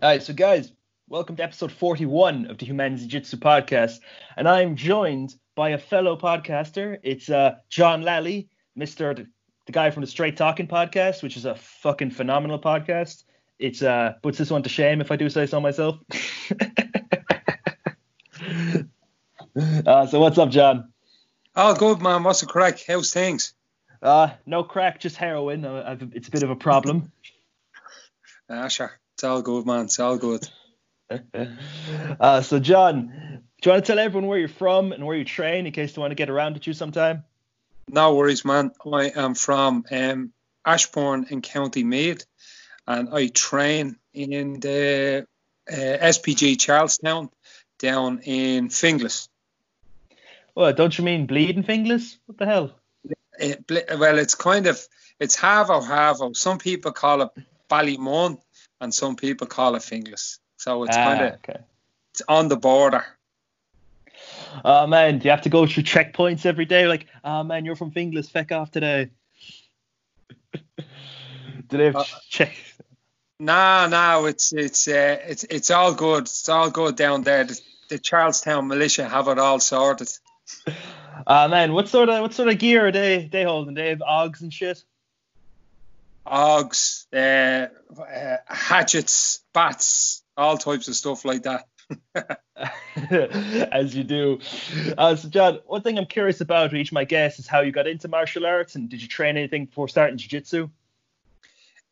All right, so guys, welcome to episode 41 of the Humans Jiu Jitsu podcast, and I'm joined by a fellow podcaster. It's uh, John Lally, Mister, the, the guy from the Straight Talking podcast, which is a fucking phenomenal podcast. It's uh puts this one to shame if I do say so myself. uh, so what's up, John? Oh, good man. What's the crack? How's things? Uh, no crack, just heroin. Uh, I've, it's a bit of a problem. Ah, sure. It's all good, man. It's all good. uh, so, John, do you want to tell everyone where you're from and where you train in case they want to get around with you sometime? No worries, man. I am from um, Ashbourne in County Meath, and I train in the uh, SBG Charlestown down in Finglas. Well, don't you mean bleeding Finglas? What the hell? It, well, it's kind of it's Havo Havo. Some people call it Ballymun, and some people call it Finglas. So it's ah, kind of okay. it's on the border. Oh man, do you have to go through checkpoints every day? Like, oh man, you're from Finglas, feck off today. do they have uh, check? Nah, no, it's it's uh, it's it's all good. It's all good down there. The, the Charlestown militia have it all sorted. Uh, man, what sort of what sort of gear are they they holding? They have Ogs and shit. Ogs, uh, uh, hatchets, bats, all types of stuff like that. As you do. Uh, so, John, one thing I'm curious about with each of my guests is how you got into martial arts and did you train anything before starting jiu-jitsu?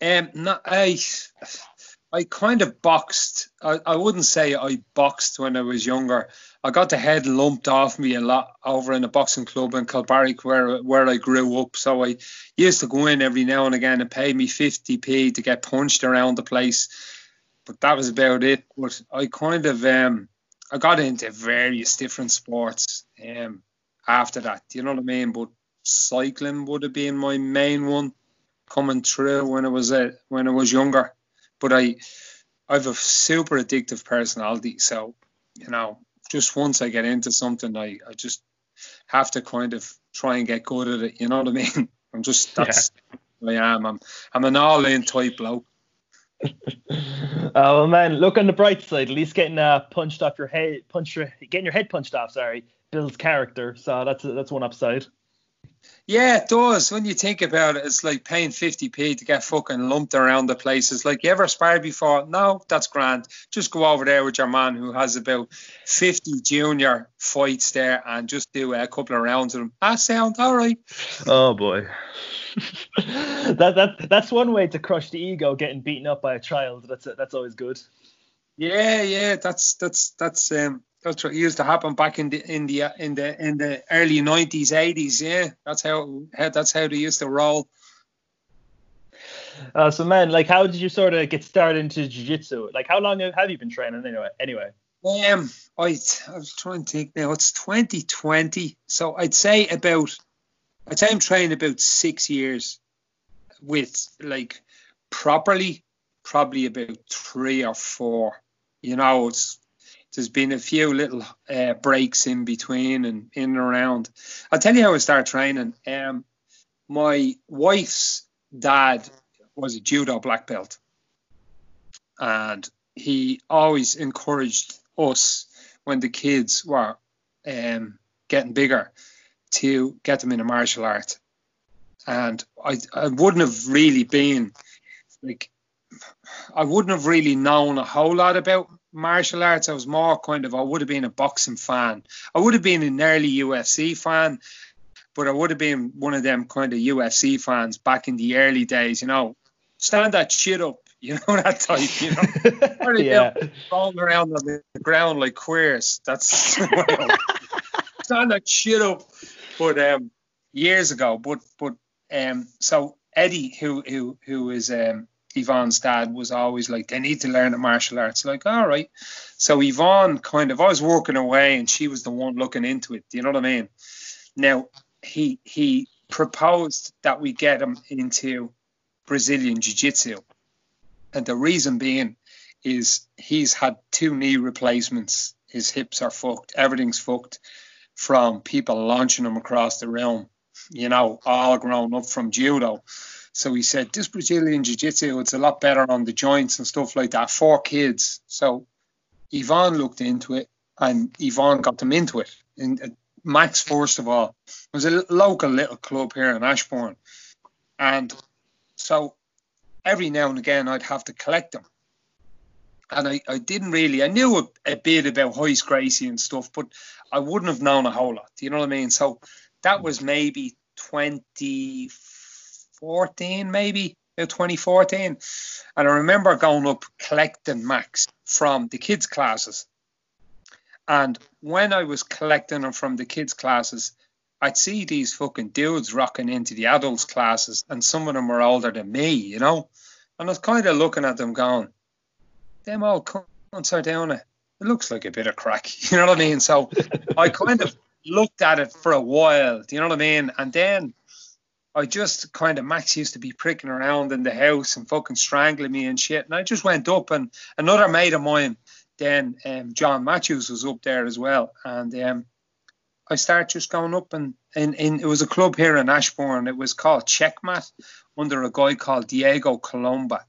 Um, no, I I kind of boxed. I, I wouldn't say I boxed when I was younger. I got the head lumped off me a lot over in a boxing club in Kilbarrack where where I grew up. So I used to go in every now and again and pay me 50p to get punched around the place. But that was about it. But I kind of um I got into various different sports um after that. Do you know what I mean? But cycling would have been my main one coming through when I was a, when I was younger but I I've a super addictive personality, so you know, just once I get into something, I, I just have to kind of try and get good at it. You know what I mean? I'm just that's yeah. I am. I'm I'm an all-in type bloke. oh well, man, look on the bright side. At least getting uh, punched off your head, punch your, getting your head punched off. Sorry, builds character. So that's that's one upside. Yeah, it does. When you think about it, it's like paying 50p to get fucking lumped around the places. Like, you ever sparred before? No, that's grand. Just go over there with your man who has about 50 junior fights there and just do a couple of rounds with him. That sounds all right. Oh, boy. that, that That's one way to crush the ego, getting beaten up by a child. That's that's always good. Yeah, yeah, that's that's that's um that's what used to happen back in the in the in the in the early nineties, eighties. Yeah, that's how, how that's how they used to roll. Uh, so man, like, how did you sort of get started into jiu-jitsu? Like, how long have you been training anyway? Anyway. Um, I I was trying to think now. It's 2020, so I'd say about I'd say I'm training about six years with like properly, probably about three or four. You know, it's there's been a few little uh, breaks in between and in and around. I'll tell you how I started training. Um, my wife's dad was a judo black belt, and he always encouraged us when the kids were um, getting bigger to get them in a martial art. And I, I wouldn't have really been like, I wouldn't have really known a whole lot about martial arts. I was more kind of I would have been a boxing fan. I would have been an early UFC fan, but I would have been one of them kind of UFC fans back in the early days. You know, stand that shit up. You know that type. You know, yeah. rolling around on the ground like queers. That's stand that shit up. But um, years ago, but but um, so Eddie, who who who is um Yvonne's dad was always like, they need to learn the martial arts. Like, all right. So Yvonne kind of, I was working away and she was the one looking into it. Do you know what I mean? Now, he he proposed that we get him into Brazilian Jiu Jitsu. And the reason being is he's had two knee replacements. His hips are fucked. Everything's fucked from people launching him across the room, you know, all grown up from judo. So he said, this Brazilian Jiu-Jitsu, it's a lot better on the joints and stuff like that for kids. So Yvonne looked into it and Yvonne got them into it. And uh, Max, first of all, was a local little club here in Ashbourne. And so every now and again I'd have to collect them. And I, I didn't really, I knew a, a bit about Royce Gracie and stuff, but I wouldn't have known a whole lot. Do you know what I mean? So that was maybe 2014, maybe 2014. And I remember going up collecting Max from the kids' classes. And when I was collecting them from the kids' classes, I'd see these fucking dudes rocking into the adults' classes, and some of them were older than me, you know. And I was kind of looking at them going, them old cunts are down it. It looks like a bit of crack, you know what I mean? So I kind of looked at it for a while, do you know what I mean? And then I just kind of Max used to be pricking around in the house and fucking strangling me and shit. And I just went up and another mate of mine, then um, John Matthews was up there as well. And um, I started just going up and in, in it was a club here in Ashbourne. It was called Checkmat under a guy called Diego Colomba.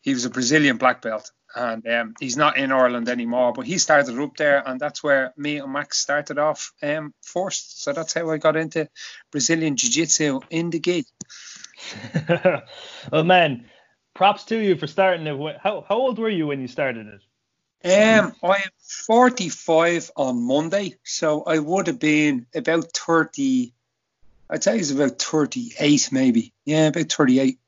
He was a Brazilian black belt and um, he's not in Ireland anymore. But he started up there, and that's where me and Max started off um, first. So that's how I got into Brazilian Jiu Jitsu in the gate. well, man, props to you for starting it. How how old were you when you started it? Um, I am 45 on Monday, so I would have been about 30. I'd say it's about 38, maybe. Yeah, about 38.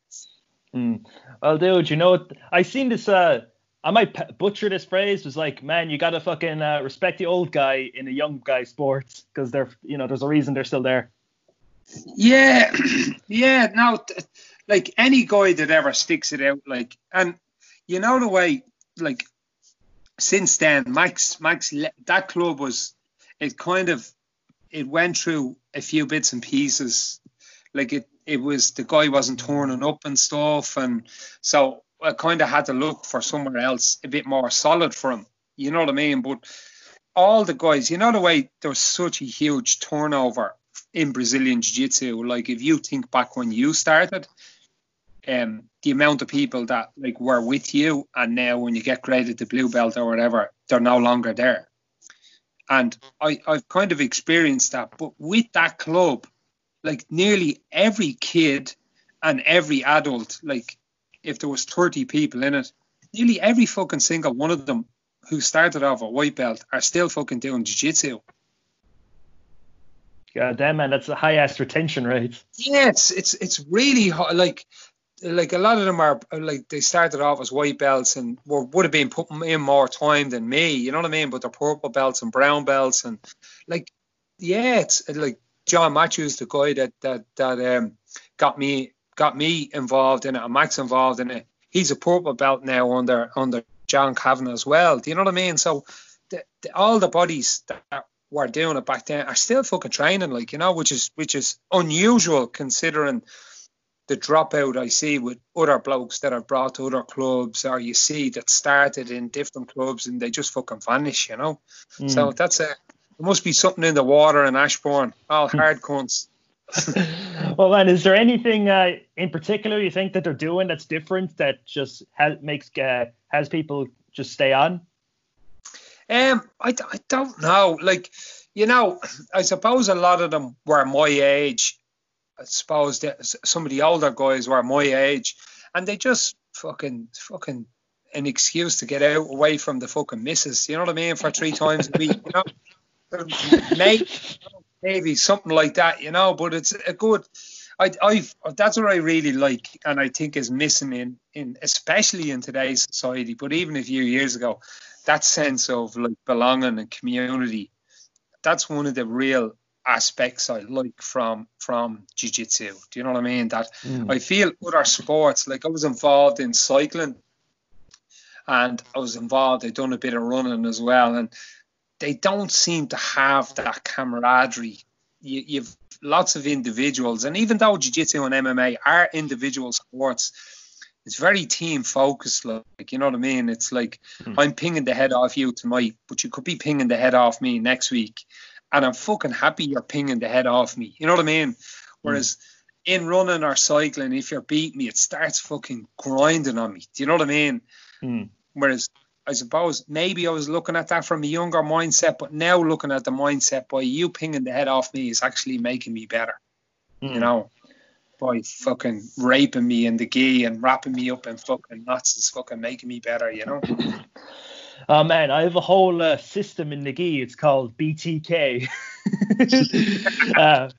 Mm. Well, dude, you know, I seen this uh, I might butcher this phrase. Was like, man, you gotta fucking uh, respect the old guy in a young guy sports because they're, you know, there's a reason they're still there. Yeah, yeah. Now, like any guy that ever sticks it out, like, and you know the way, like, since then, Max, Max, that club was, it kind of, it went through a few bits and pieces. Like it, it was the guy wasn't turning up and stuff, and so I kind of had to look for somewhere else a bit more solid for him. You know what I mean? But all the guys, you know the way there was such a huge turnover in Brazilian Jiu-Jitsu. Like if you think back when you started, um, the amount of people that like were with you, and now when you get graded the blue belt or whatever, they're no longer there. And I, I've kind of experienced that. But with that club, like nearly every kid and every adult, like if there was 30 people in it, nearly every fucking single one of them who started off a white belt are still fucking doing jiu-jitsu. God damn man, that's the highest retention rate. Yes, it's it's really high, like like a lot of them are like they started off as white belts and were, would have been putting in more time than me, you know what I mean? But they're purple belts and brown belts and like yeah, it's like John Matthews, the guy that that that um got me got me involved in it and Max involved in it. He's a purple belt now under under John Kavanagh as well. Do you know what I mean? So the, the, all the bodies that were doing it back then are still fucking training, like you know, which is which is unusual considering the dropout I see with other blokes that are brought to other clubs, or you see that started in different clubs and they just fucking vanish, you know. Mm. So that's a there must be something in the water in Ashbourne. All hard cunts. well, man, is there anything uh, in particular you think that they're doing that's different that just has, makes uh, has people just stay on? Um, I, I don't know. Like, you know, I suppose a lot of them were my age. I suppose that some of the older guys were my age, and they just fucking fucking an excuse to get out away from the fucking misses. You know what I mean? For three times a week, you know. Mate, maybe something like that, you know. But it's a good. I, I, that's what I really like, and I think is missing in, in especially in today's society. But even a few years ago, that sense of like belonging and community, that's one of the real aspects I like from from jiu-jitsu. Do you know what I mean? That mm. I feel other sports, like I was involved in cycling, and I was involved. I've done a bit of running as well, and they don't seem to have that camaraderie. You, you've lots of individuals, and even though jiu-jitsu and MMA are individual sports, it's very team focused. Like you know what I mean? It's like hmm. I'm pinging the head off you tonight, but you could be pinging the head off me next week, and I'm fucking happy you're pinging the head off me. You know what I mean? Whereas in running or cycling, if you're beating me, it starts fucking grinding on me. Do you know what I mean? Mm. Whereas I suppose maybe I was looking at that from a younger mindset, but now looking at the mindset by you pinging the head off me is actually making me better. Mm. You know, by fucking raping me in the gi and wrapping me up in fucking nuts is fucking making me better. You know. Oh man, I have a whole uh, system in the gi. It's called BTK. uh,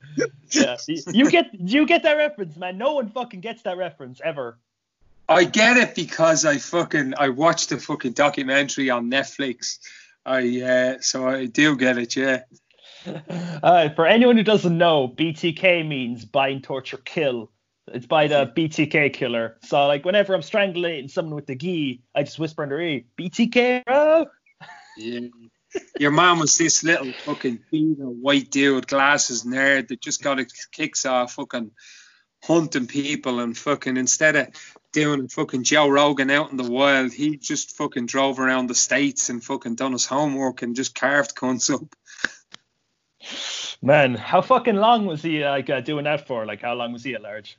yeah. You get you get that reference, man. No one fucking gets that reference ever. I get it because I fucking I watched the fucking documentary on Netflix. I uh, so I do get it, yeah. Uh, for anyone who doesn't know, BTK means bind, torture, kill. It's by the BTK killer. So like whenever I'm strangulating someone with the gi, I just whisper in their ear, BTK, bro. Yeah. Your mom was this little fucking white dude, glasses nerd that just got his kicks off fucking hunting people and fucking instead of doing fucking Joe Rogan out in the wild, he just fucking drove around the states and fucking done his homework and just carved cunts up. Man, how fucking long was he like uh, doing that for? Like how long was he at large?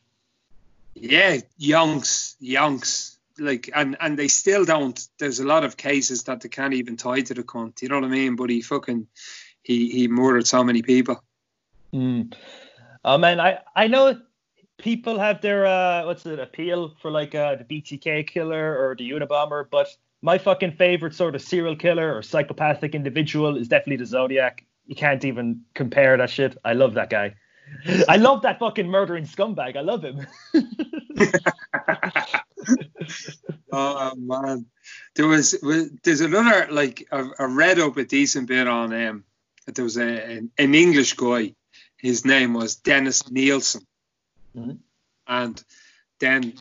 Yeah, yonks, yonks. Like and and they still don't. There's a lot of cases that they can't even tie to the cunt. You know what I mean? But he fucking he he murdered so many people. Mm. Oh man, I I know people have their uh what's it appeal for like uh the BTK killer or the Unabomber, but my fucking favorite sort of serial killer or psychopathic individual is definitely the Zodiac. You can't even compare that shit. I love that guy. I love that fucking murdering scumbag. I love him. oh man, there was there's another like I, I read up a decent bit on him. Um, there was a, an, an English guy. His name was Dennis Nilsen, mm-hmm. and then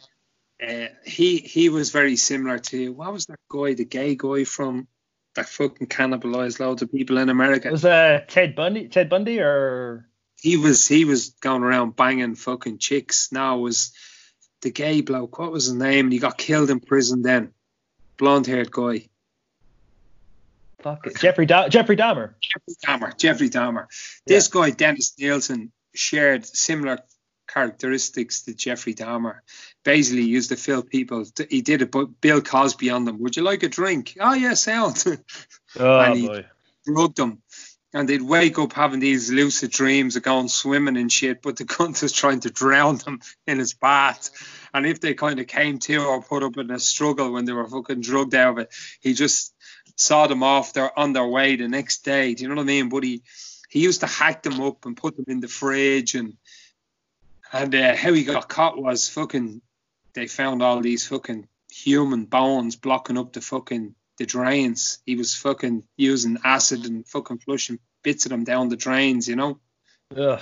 uh, he he was very similar to what was that guy, the gay guy from that fucking cannibalized loads of people in America. Was uh Ted Bundy? Ted Bundy or he was he was going around banging fucking chicks. Now was the gay bloke. What was his name? He got killed in prison then. Blonde haired guy. Fuck it. Jeffrey da- Jeffrey Dahmer. Jeffrey Dahmer. Jeffrey Dahmer. This yeah. guy Dennis Nilsen shared similar characteristics to Jeffrey Dahmer. Basically, used to fill people. To, he did a Bill Cosby on them. Would you like a drink? Oh yeah, sound. Oh and he boy. drugged them. And they'd wake up having these lucid dreams of going swimming and shit, but the cunt was trying to drown them in his bath. And if they kind of came to or put up in a struggle when they were fucking drugged out of it, he just saw them off their on their way the next day. Do you know what I mean? But he he used to hack them up and put them in the fridge and and uh, how he got caught was fucking they found all these fucking human bones blocking up the fucking the drains. He was fucking using acid and fucking flushing bits of them down the drains, you know. Ugh.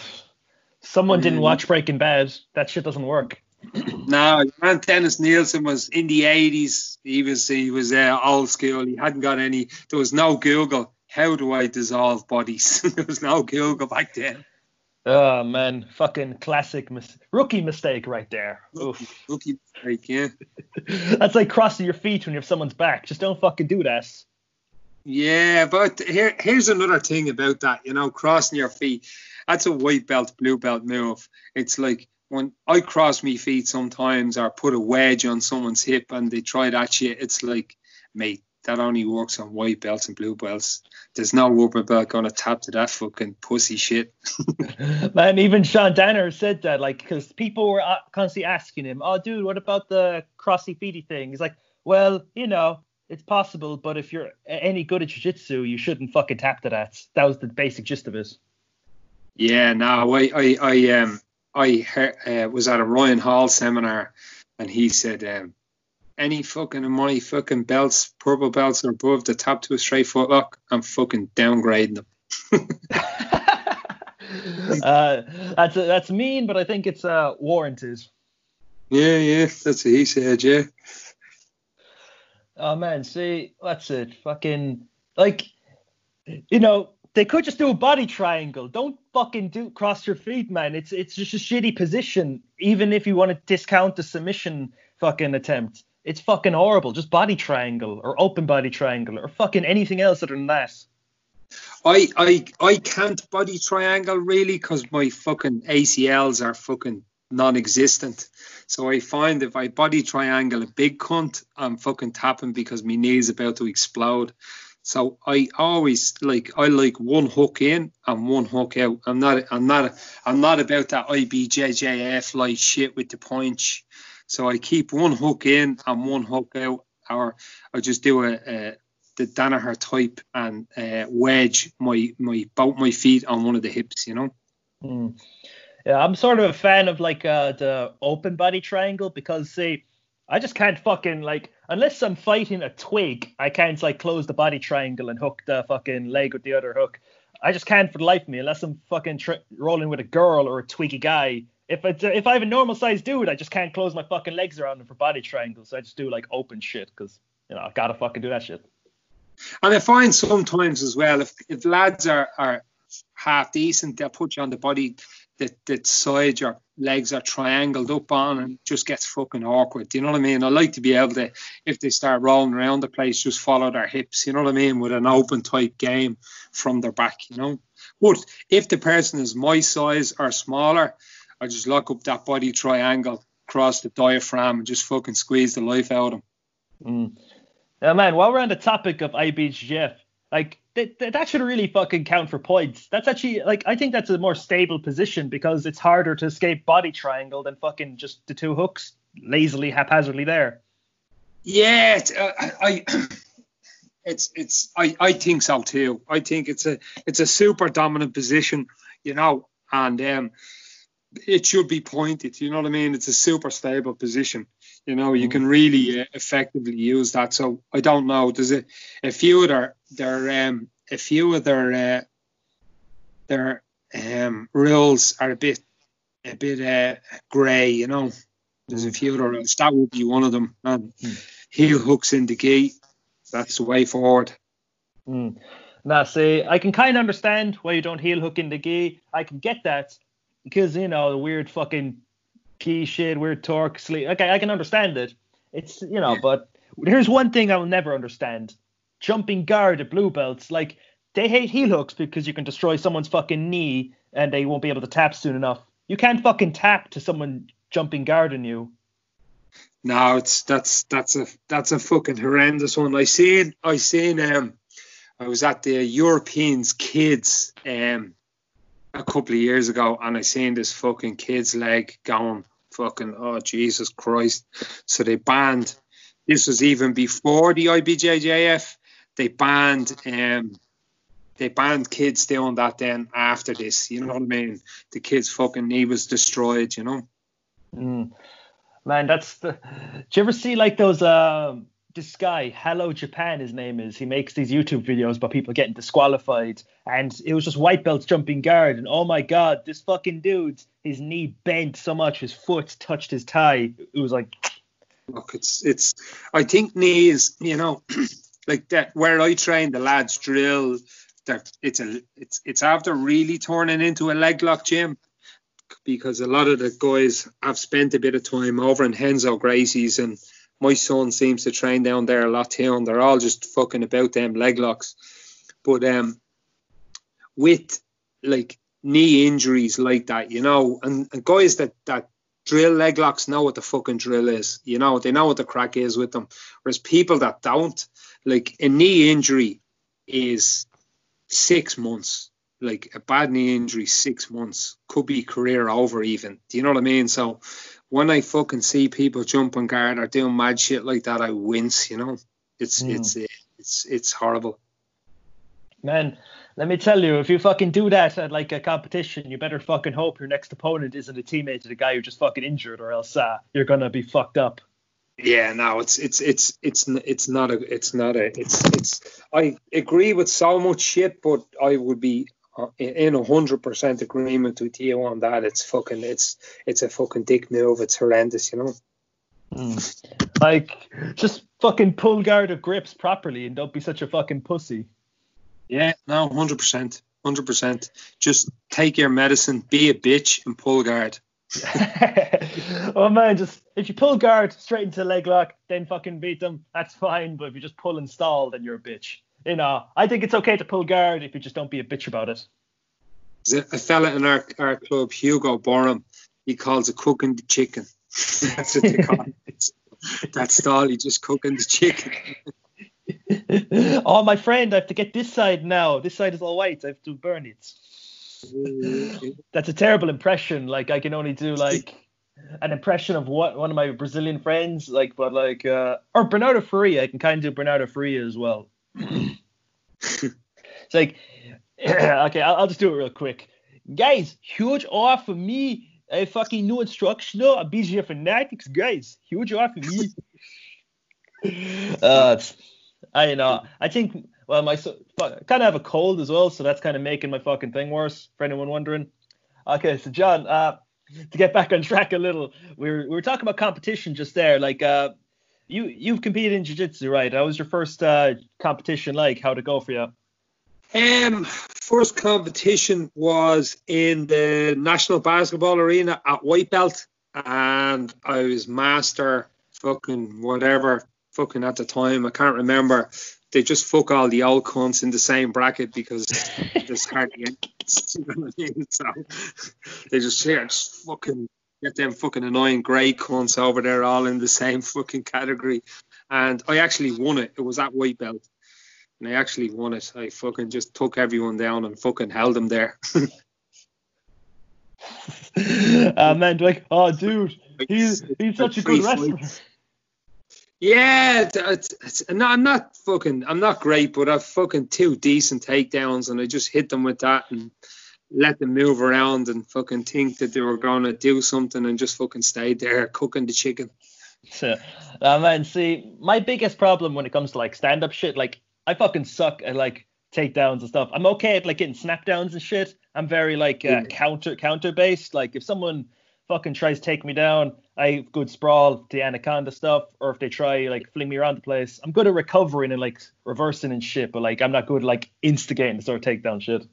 Someone didn't watch Breaking Bad. That shit doesn't work. no, man, Dennis Nilsen was in the eighties. He was he was uh, old school. He hadn't got any. There was no Google. How do I dissolve bodies? there was no Google back then. Oh man, fucking classic mis- rookie mistake right there. Rookie, rookie mistake, yeah. That's like crossing your feet when you have someone's back. Just don't fucking do that. Yeah, but here here's another thing about that. You know, crossing your feet. That's a white belt, blue belt move. It's like when I cross my feet sometimes or put a wedge on someone's hip and they try that shit. It's like, mate, that only works on white belts and blue belts. There's no rubber belt gonna tap to that fucking pussy shit. Man, even Sean Danaher said that, like, because people were uh, constantly asking him, "Oh, dude, what about the crossy feety thing?" He's like, "Well, you know, it's possible, but if you're any good at jiu-jitsu, you shouldn't fucking tap to that." That was the basic gist of it. Yeah, no, I, I, I, um, I uh, was at a Ryan Hall seminar, and he said, um, any fucking my fucking belts, purple belts, or above the tap to a straight footlock, I'm fucking downgrading them. uh, that's that's mean, but I think it's uh, warranted. Yeah, yeah, that's what he said. Yeah. Oh man, see, that's it. Fucking like, you know, they could just do a body triangle. Don't fucking do cross your feet, man. It's it's just a shitty position. Even if you want to discount the submission fucking attempt, it's fucking horrible. Just body triangle or open body triangle or fucking anything else other than that. I I I can't body triangle really because my fucking ACLs are fucking non-existent. So I find if I body triangle a big cunt, I'm fucking tapping because my knee is about to explode. So I always like I like one hook in and one hook out. I'm not I'm not I'm not about that IBJJF like shit with the punch. So I keep one hook in and one hook out, or I just do a, a the Danaher type and uh, wedge my my both my feet on one of the hips. You know. Mm. Yeah, I'm sort of a fan of like uh, the open body triangle because see, I just can't fucking like unless I'm fighting a twig, I can't like close the body triangle and hook the fucking leg with the other hook. I just can't for the life of me unless I'm fucking tri- rolling with a girl or a twiggy guy. If it's if I have a normal sized dude, I just can't close my fucking legs around him for body triangles. So I just do like open shit because you know I gotta fucking do that shit. And I find sometimes as well if if lads are are half decent, they'll put you on the body that that side your legs are triangled up on and just gets fucking awkward. Do you know what I mean? I like to be able to, if they start rolling around the place, just follow their hips. You know what I mean? With an open type game from their back. You know. But if the person is my size or smaller, I just lock up that body triangle across the diaphragm and just fucking squeeze the life out of him. Mm. Yeah, man. While we're on the topic of IBJJF, like that, that should really fucking count for points. That's actually like I think that's a more stable position because it's harder to escape body triangle than fucking just the two hooks lazily haphazardly there. Yeah, uh, I, it's it's I, I think so too. I think it's a it's a super dominant position, you know, and um, it should be pointed. You know what I mean? It's a super stable position. You know, you mm. can really uh, effectively use that. So I don't know. There's a, a few of their their um a few of their uh, their um rules are a bit a bit uh, grey. You know, there's a mm. few of their rules. That would be one of them. And mm. heel hooks in the gate. That's the way forward. Mm. Now, see, I can kind of understand why you don't heel hook in the gi. I can get that because you know the weird fucking key shit, weird torque, sleep. Okay, I can understand it. It's you know, but here's one thing I will never understand: jumping guard at blue belts. Like they hate heel hooks because you can destroy someone's fucking knee and they won't be able to tap soon enough. You can't fucking tap to someone jumping guard on you. No, it's that's that's a that's a fucking horrendous one. I seen I seen um I was at the Europeans kids um a couple of years ago and I seen this fucking kid's leg going fucking oh Jesus Christ. So they banned this was even before the IBJJF. They banned um they banned kids doing that then after this. You know what I mean? The kid's fucking knee was destroyed, you know. Mm. Man, that's the. Do you ever see like those um this guy, Hello Japan, his name is. He makes these YouTube videos about people getting disqualified, and it was just white belts jumping guard, and oh my god, this fucking dude, his knee bent so much, his foot touched his thigh. It was like. Look, it's it's. I think knees, you know, like that. Where I train, the lads drill. That it's a it's it's after really turning into a leg lock gym because a lot of the guys have spent a bit of time over in Renzo Gracie's and my son seems to train down there a lot too, and they're all just fucking about them leg locks. But um, with like knee injuries like that, you know, and, and guys that that drill leg locks know what the fucking drill is, you know, they know what the crack is with them. Whereas people that don't, like a knee injury is six months. Like a bad knee injury, six months could be career over even. Do you know what I mean? So when I fucking see people jumping guard or doing mad shit like that, I wince. You know, it's mm. it's it's it's horrible. Man, let me tell you, if you fucking do that at like a competition, you better fucking hope your next opponent isn't a teammate of the guy who just fucking injured, or else uh, you're gonna be fucked up. Yeah, no, it's it's it's it's it's not a it's not a it's it's. I agree with so much shit, but I would be in a hundred percent agreement with you on that. It's fucking it's it's a fucking dick move. It's horrendous, you know. Mm. Like just fucking pull guard of grips properly and don't be such a fucking pussy. Yeah, no, hundred percent, hundred percent. Just take your medicine, be a bitch, and pull guard. oh man, just if you pull guard straight into leg lock, then fucking beat them. That's fine. But if you just pull and stall, then you're a bitch you know, I think it's okay to pull guard if you just don't be a bitch about it. A fella in our, our club, Hugo Borum, he calls it cooking the chicken. That's what they call it. That's all. He just cooking the chicken. oh, my friend, I have to get this side now. This side is all white. I have to burn it. That's a terrible impression. Like I can only do like an impression of what one of my Brazilian friends, like, but like, uh, or Bernardo Faria. I can kind of do Bernardo Faria as well. It's like, okay, I'll, I'll, just do it real quick, guys. Huge off for me. A fucking new instructional, a BJJ Fanatics, guys. Huge off for me. uh, I know. I think. Well, my kind of have a cold as well, so that's kind of making my fucking thing worse. For anyone wondering. Okay, so John, uh, to get back on track a little, we were we were talking about competition just there. Like, uh, you you've competed in jiu-jitsu, right? How was your first uh, competition like? How'd it go for you? Um, first competition was in the National Basketball Arena at White Belt, and I was master fucking whatever fucking at the time. I can't remember. They just fuck all the old cunts in the same bracket because there's hardly any. so they just, yeah, just fucking get them fucking annoying grey cunts over there all in the same fucking category. And I actually won it. It was at white belt. And I actually won it. I fucking just took everyone down and fucking held them there. uh, man, like, oh, dude, he's he's such a good wrestler. Yeah, it's, it's, no, I'm not fucking, I'm not great, but I've fucking two decent takedowns, and I just hit them with that and let them move around and fucking think that they were going to do something and just fucking stayed there cooking the chicken. So, uh, man, see, my biggest problem when it comes to like stand up shit, like I fucking suck at like takedowns and stuff. I'm okay at like getting snapdowns and shit. I'm very like uh, yeah. counter counter based. Like if someone fucking tries to take me down, I good sprawl, the anaconda stuff, or if they try like fling me around the place, I'm good at recovering and like reversing and shit, but like I'm not good at, like instigating to sort of takedown shit.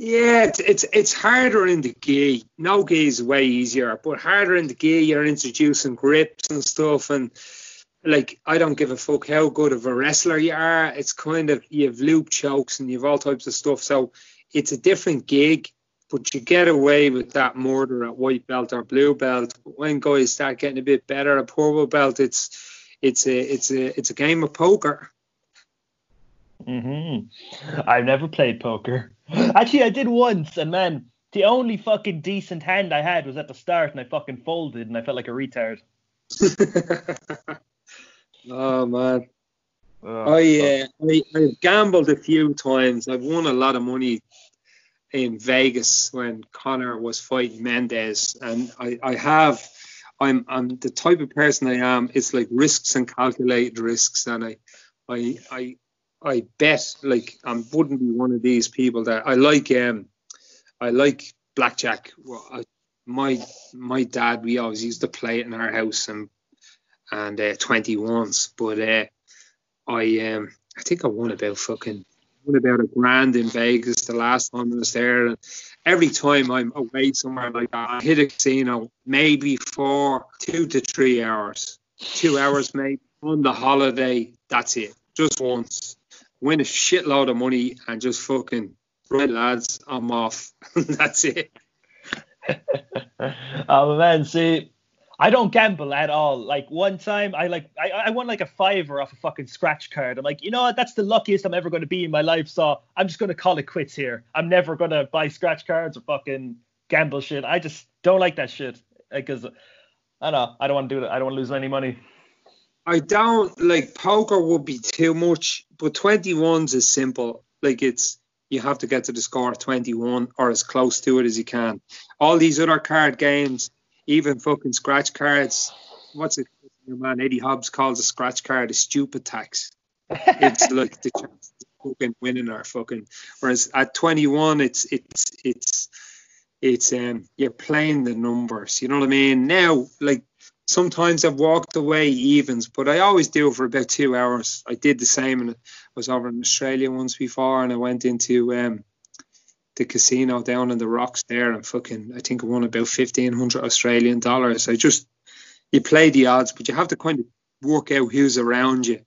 Yeah, it's, it's it's harder in the gi. No gi is way easier, but harder in the gi. You're introducing grips and stuff, and like I don't give a fuck how good of a wrestler you are. It's kind of you have loop chokes and you have all types of stuff. So it's a different gig but you get away with that murder at white belt or blue belt. But when guys start getting a bit better at purple belt, it's it's a it's a it's a game of poker. Mhm. I've never played poker. Actually, I did once, and man, the only fucking decent hand I had was at the start, and I fucking folded, and I felt like a retard. oh man. Oh, I, uh, I I've gambled a few times. I've won a lot of money in Vegas when Conor was fighting Mendes, and I, I have. I'm I'm the type of person I am. It's like risks and calculated risks, and I I I I bet like I wouldn't be one of these people that I like um I like blackjack. Well, I, my my dad we always used to play it in our house and and uh, 21s, but uh, I um I think I won about fucking won about a grand in Vegas the last time I was there. And every time I'm away somewhere like that, I hit a casino maybe for two to three hours. Two hours maybe on the holiday. That's it. Just once. Win a shitload of money and just fucking right lads, I'm off. that's it. oh man, see I don't gamble at all. Like one time, I like I, I won like a fiver off a fucking scratch card. I'm like, you know what? That's the luckiest I'm ever going to be in my life. So I'm just going to call it quits here. I'm never going to buy scratch cards or fucking gamble shit. I just don't like that shit because I don't know. I don't want to do that. I don't want to lose any money. I don't like poker would be too much, but 21s is simple. Like it's you have to get to the score of 21 or as close to it as you can. All these other card games even fucking scratch cards. What's it? Your man Eddie Hobbs calls a scratch card a stupid tax. It's like the chance of fucking winning or fucking. Whereas at 21, it's it's it's it's um you're playing the numbers. You know what I mean? Now, like sometimes I've walked away evens, but I always do for about two hours. I did the same, and I was over in Australia once before, and I went into um the casino down in the rocks there and fucking I think I won about fifteen hundred Australian dollars. I just you play the odds, but you have to kind of work out who's around you,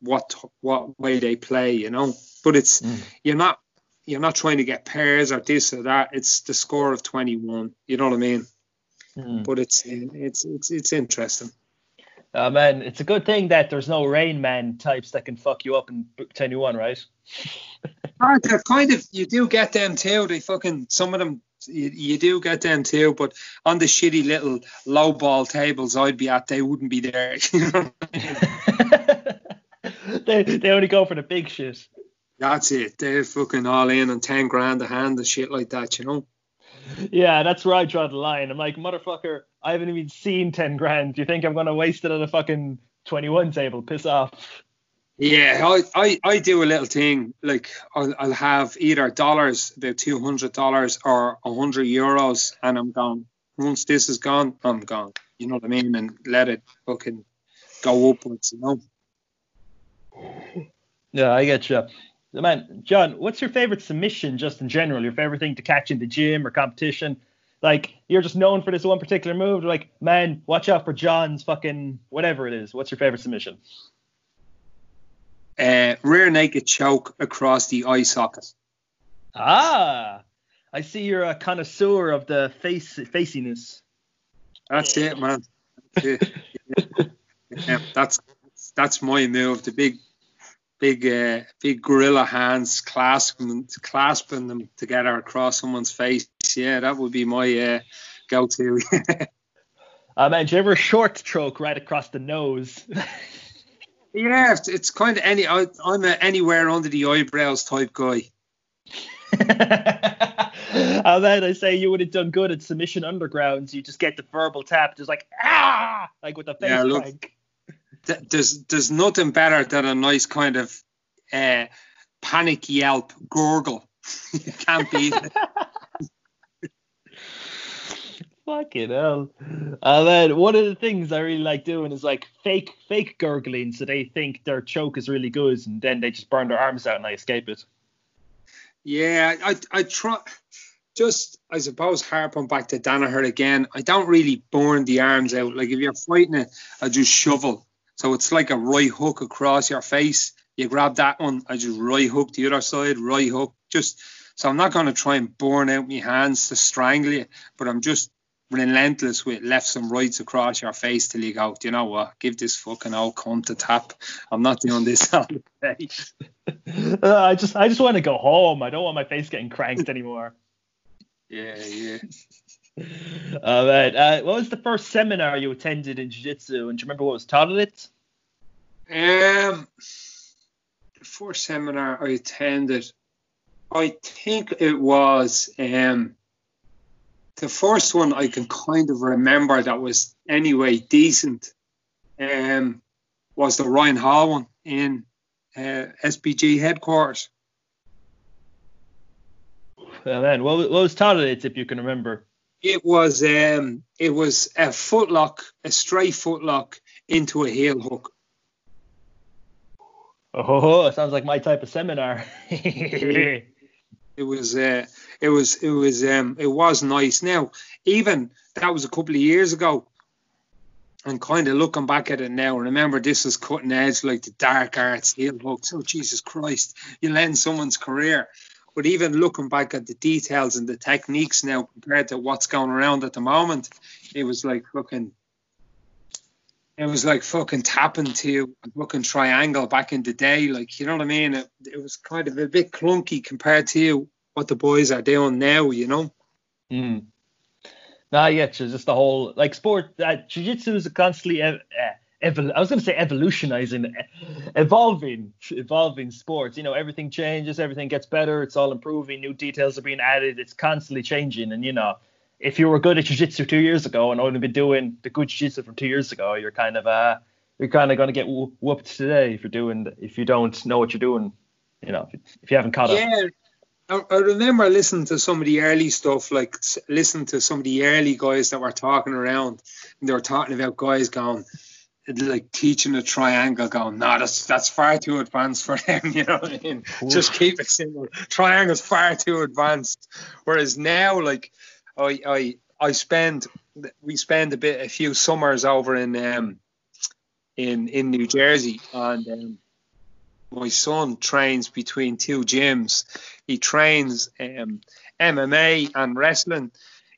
what what way they play, you know. But it's mm. you're not you're not trying to get pairs or this or that. It's the score of 21. You know what I mean? Mm. But it's it's it's it's interesting. Oh man, it's a good thing that there's no Rain Man types that can fuck you up in 21, right? Ah, kind of you do get them too. They fucking some of them you, you, do get them too, but on the shitty little low ball tables I'd be at, they wouldn't be there. they they only go for the big shit. That's it. They're fucking all in on ten grand a hand and shit like that, you know. Yeah, that's where I draw the line. I'm like, motherfucker, I haven't even seen ten grand. Do you think I'm gonna waste it on a fucking twenty one table? Piss off. Yeah, I, I, I do a little thing like I'll, I'll have either dollars, about two hundred dollars, or a hundred euros, and I'm gone. Once this is gone, I'm gone. You know what I mean? And let it fucking go upwards, you know. Yeah, I get you. Man, John, what's your favorite submission just in general? Your favorite thing to catch in the gym or competition? Like you're just known for this one particular move. Like, man, watch out for John's fucking whatever it is. What's your favorite submission? Uh, rear naked choke across the eye socket. Ah, I see you're a connoisseur of the face faciness. That's it, man. That's it. yeah, that's that's my move. The big big uh, big gorilla hands clasping them, clasping them together across someone's face. Yeah, that would be my uh, go-to. uh, man, do you ever short choke right across the nose? yeah, it's kind of any. I, am anywhere under the eyebrows type guy. I man, I say you would have done good at submission undergrounds. You just get the verbal tap, just like ah, like with the face yeah, look, there's there's nothing better than a nice kind of uh, panic yelp gurgle. you can't beat it. Fucking hell. And then one of the things I really like doing is like fake fake gurgling so they think their choke is really good and then they just burn their arms out and I escape it. Yeah, I I try just I suppose harping back to Danaher again, I don't really burn the arms out. Like if you're fighting it, I just shovel so it's like a right hook across your face. You grab that one, I just right hook the other side, right hook. Just so I'm not going to try and burn out my hands to strangle you, but I'm just relentless with lefts and rights across your face till you go, you know what, give this fucking old cunt a tap. I'm not doing this all day. uh, I just I just want to go home. I don't want my face getting cranked anymore. Yeah, yeah. All right. Uh, what was the first seminar you attended in jiu-jitsu, and do you remember what was taught at it? Um, the first seminar I attended, I think it was um, the first one I can kind of remember that was anyway decent. Um, was the Ryan Hall one in uh, SBG headquarters. Well, man, what, what was taught at it, if you can remember? It was um, it was a footlock, a stray footlock into a heel hook. Oh, sounds like my type of seminar. it was uh, it was it was um, it was nice. Now, even that was a couple of years ago, and kind of looking back at it now, remember this was cutting edge, like the dark arts heel hooks. Oh Jesus Christ, you lend someone's career. But even looking back at the details and the techniques now compared to what's going around at the moment, it was like fucking it was like fucking tapping to a fucking triangle back in the day. Like, you know what I mean? It, it was kind of a bit clunky compared to what the boys are doing now, you know? Mm. Nah, yeah, just the whole, like, sport, uh, jiu jitsu is constantly uh, evol- I was going to say evolutionizing, evolving, evolving sports. You know, everything changes, everything gets better, it's all improving, new details are being added, it's constantly changing. And you know, if you were good at jiu-jitsu two years ago and only been doing the good jiu-jitsu from two years ago, you're kind of uh, you're kind of going to get whooped today if you're doing if you don't know what you're doing. You know, if, you haven't caught up. Yeah, I remember listening to some of the early stuff, like listening to some of the early guys that were talking around, and they were talking about guys going, like teaching a triangle going, no, that's that's far too advanced for them, you know what I mean? Just keep it simple. Triangle's far too advanced. Whereas now, like I I I spend we spend a bit a few summers over in um in in New Jersey and um my son trains between two gyms. He trains um, MMA and wrestling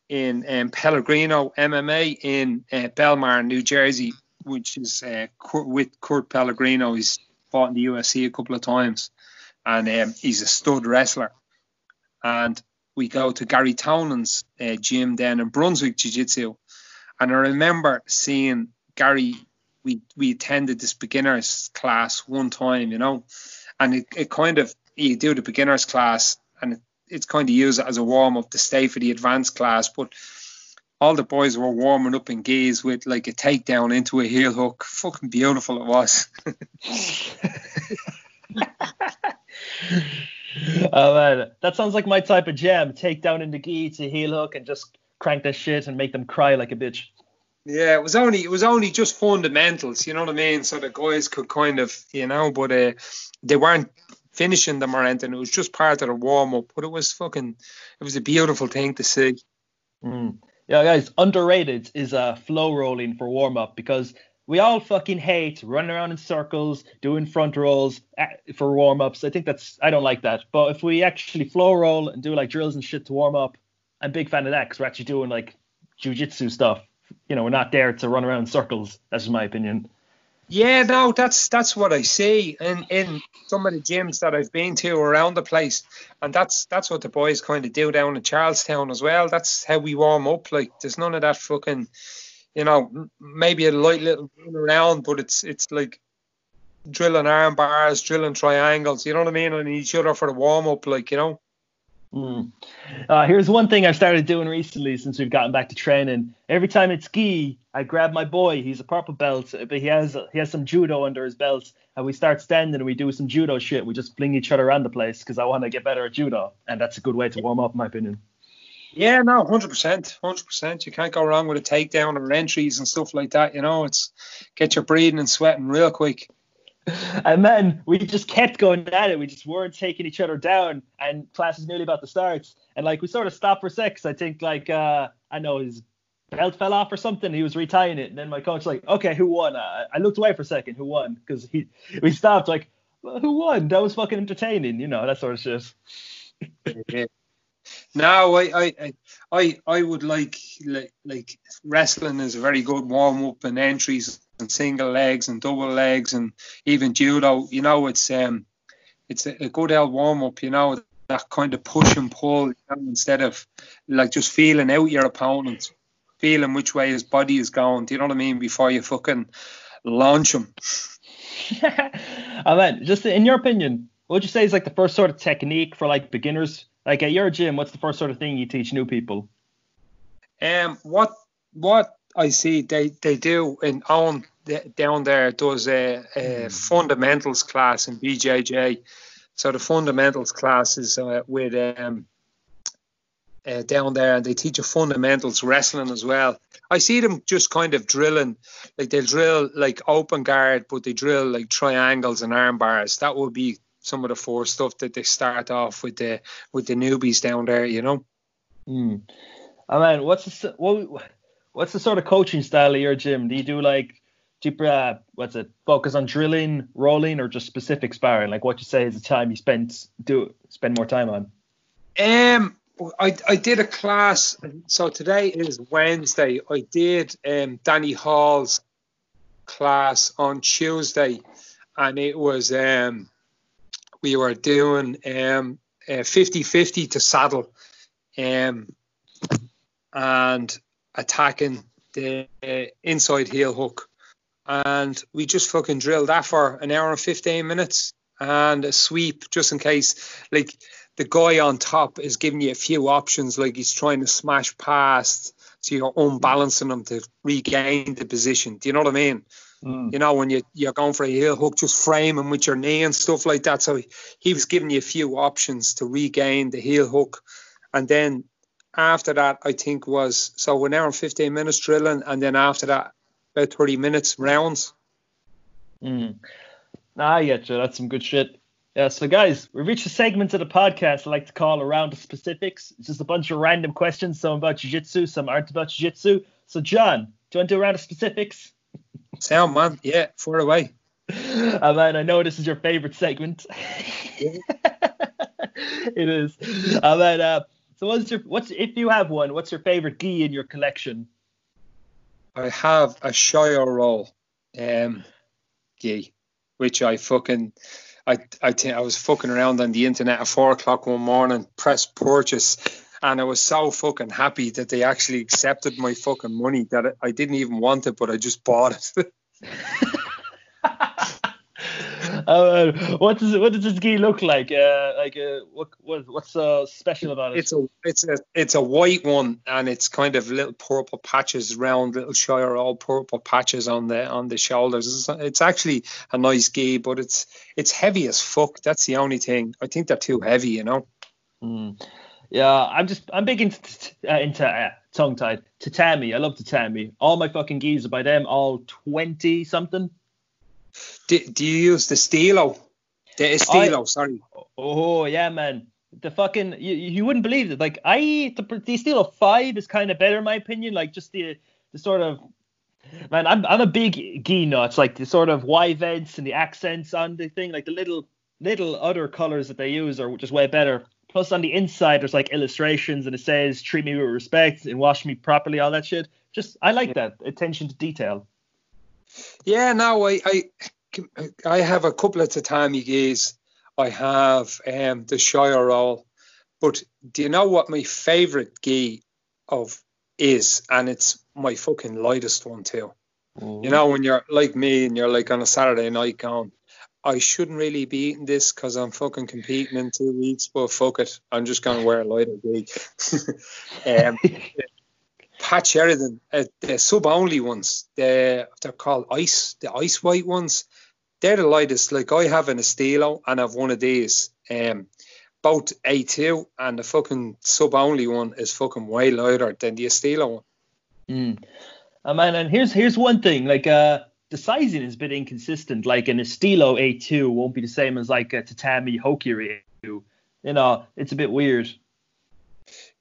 in um, Pellegrino MMA in uh, Belmar, New Jersey, which is uh, with Kurt Pellegrino. He's fought in the UFC a couple of times, and um, he's a stud wrestler. And we go to Gary Tonon's uh, gym then in Brunswick Jiu Jitsu, and I remember seeing Gary. We we attended this beginners class one time, you know, and it, it kind of you do the beginners class and it, it's kind of used as a warm up to stay for the advanced class, but all the boys were warming up in gaze with like a takedown into a heel hook. Fucking beautiful it was. oh man, that sounds like my type of jam. Take down into gi to heel hook and just crank that shit and make them cry like a bitch. Yeah, it was only it was only just fundamentals, you know what I mean? So the guys could kind of, you know, but uh, they weren't finishing them or anything. It was just part of the warm up, but it was fucking, it was a beautiful thing to see. Mm. Yeah, guys, underrated is uh, flow rolling for warm up because we all fucking hate running around in circles, doing front rolls uh, for warm ups. I think that's I don't like that. But if we actually flow roll and do like drills and shit to warm up, I'm big fan of that because we're actually doing like jujitsu stuff. You know, we're not there to run around in circles. That's my opinion. Yeah, no, that's that's what I see in in some of the gyms that I've been to around the place, and that's that's what the boys kind of do down in Charlestown as well. That's how we warm up. Like, there's none of that fucking, you know, maybe a light little run around, but it's it's like drilling arm bars, drilling triangles. You know what I mean? And each other for the warm up, like you know. Mm. Uh, here's one thing I've started doing recently since we've gotten back to training. Every time it's gi, I grab my boy. He's a purple belt, but he has he has some judo under his belt, and we start standing and we do some judo shit. We just fling each other around the place because I want to get better at judo, and that's a good way to warm up, in my opinion. Yeah, no, hundred percent, hundred percent. You can't go wrong with a takedown or entries and stuff like that. You know, it's get your breathing and sweating real quick. and then we just kept going at it. We just weren't taking each other down, and class is nearly about to start. And like we sort of stopped for sex. I think like uh, I know his belt fell off or something. He was retying it, and then my coach like, okay, who won? Uh, I looked away for a second. Who won? Because he we stopped like, well, who won? That was fucking entertaining, you know, that sort of shit. No, I, I, I, I would like, like, like wrestling is a very good warm up and entries and single legs and double legs and even judo. You know, it's um, it's a, a good old warm up. You know, that kind of push and pull you know, instead of like just feeling out your opponent, feeling which way his body is going. Do you know what I mean? Before you fucking launch him. I mean, just in your opinion, what would you say is like the first sort of technique for like beginners? Like at your gym, what's the first sort of thing you teach new people? Um, what what I see they, they do in on down there does a, a, fundamentals class in BJJ. So the fundamentals class is uh, with um, uh, down there, and they teach a fundamentals wrestling as well. I see them just kind of drilling, like they'll drill like open guard, but they drill like triangles and arm bars. That would be some of the four stuff that they start off with the with the newbies down there, you know. Mm. I mean, what's the what what's the sort of coaching style of your gym? Do you do like do you, uh, what's it focus on drilling, rolling, or just specific sparring? Like what you say is the time you spend do spend more time on. Um, I I did a class. So today is Wednesday. I did um Danny Hall's class on Tuesday, and it was um we were doing um 50-50 to saddle um and attacking the inside heel hook. And we just fucking drilled that for an hour and 15 minutes and a sweep just in case, like, the guy on top is giving you a few options, like he's trying to smash past, so you're unbalancing him to regain the position. Do you know what I mean? Mm. You know, when you, you're going for a heel hook, just frame him with your knee and stuff like that. So he, he was giving you a few options to regain the heel hook. And then after that, I think was so an hour and 15 minutes drilling, and then after that, about 30 minutes rounds. Mm. Nah, I get. That's some good shit. Yeah, so guys, we've reached a segment of the podcast I like to call around the specifics. It's just a bunch of random questions, some about jiu-jitsu, some aren't about jiu-jitsu. So John, do you want to do a round of specifics? Sound man, yeah, far away. uh, man, I know this is your favorite segment. it is. Uh, man, uh, so what's your what's if you have one? What's your favorite gi in your collection? I have a Shoyoroll, um, gi, which I fucking. I, I think I was fucking around on the internet at four o'clock one morning, press purchase, and I was so fucking happy that they actually accepted my fucking money that I didn't even want it, but I just bought it. uh, what does what does this gi look like? Uh, like uh, what, what what's uh, special about it? It's a it's a it's a white one, and it's kind of little purple patches, round little Shoyoroll purple patches on the on the shoulders. It's, it's actually a nice gi, but it's it's heavy as fuck. That's the only thing. I think they're too heavy, you know. Mm. Yeah, I'm just I'm big into uh, into uh, tongue tied tatami. I love tatami. All my fucking gis are by them, all twenty something. Do, do you use the Stilo? The Estilo, I, sorry. Oh yeah, man. The fucking you, you wouldn't believe it. Like I the, the Estilo five is kind of better in my opinion. Like just the the sort of man, I'm I'm a big gi nut. Like the sort of Y vents and the accents on the thing, like the little little other colors that they use are just way better. Plus on the inside there's like illustrations and it says treat me with respect and wash me properly, all that shit. Just I like that attention to detail. Yeah, no, I, I I have a couple of tatami gis. I have um, the Shoyoroll. But do you know what my favourite gi of is? And it's my fucking lightest one too. Mm. You know, when you're like me and you're like on a Saturday night going, I shouldn't really be eating this because I'm fucking competing in two weeks, but fuck it. I'm just to wear a lighter gi. um, Pat Sheridan, uh, the sub only ones, the, they're called ice, the ice white ones they're the lightest. Like I have an Estilo and I've one of these. Um, both A2 and the fucking sub only one is fucking way lighter than the Estilo one. Mm. Oh, man, and here's here's one thing. Like uh, the sizing is a bit inconsistent. Like an Estilo A2 won't be the same as like a Tatami Hikari A2. You know, it's a bit weird.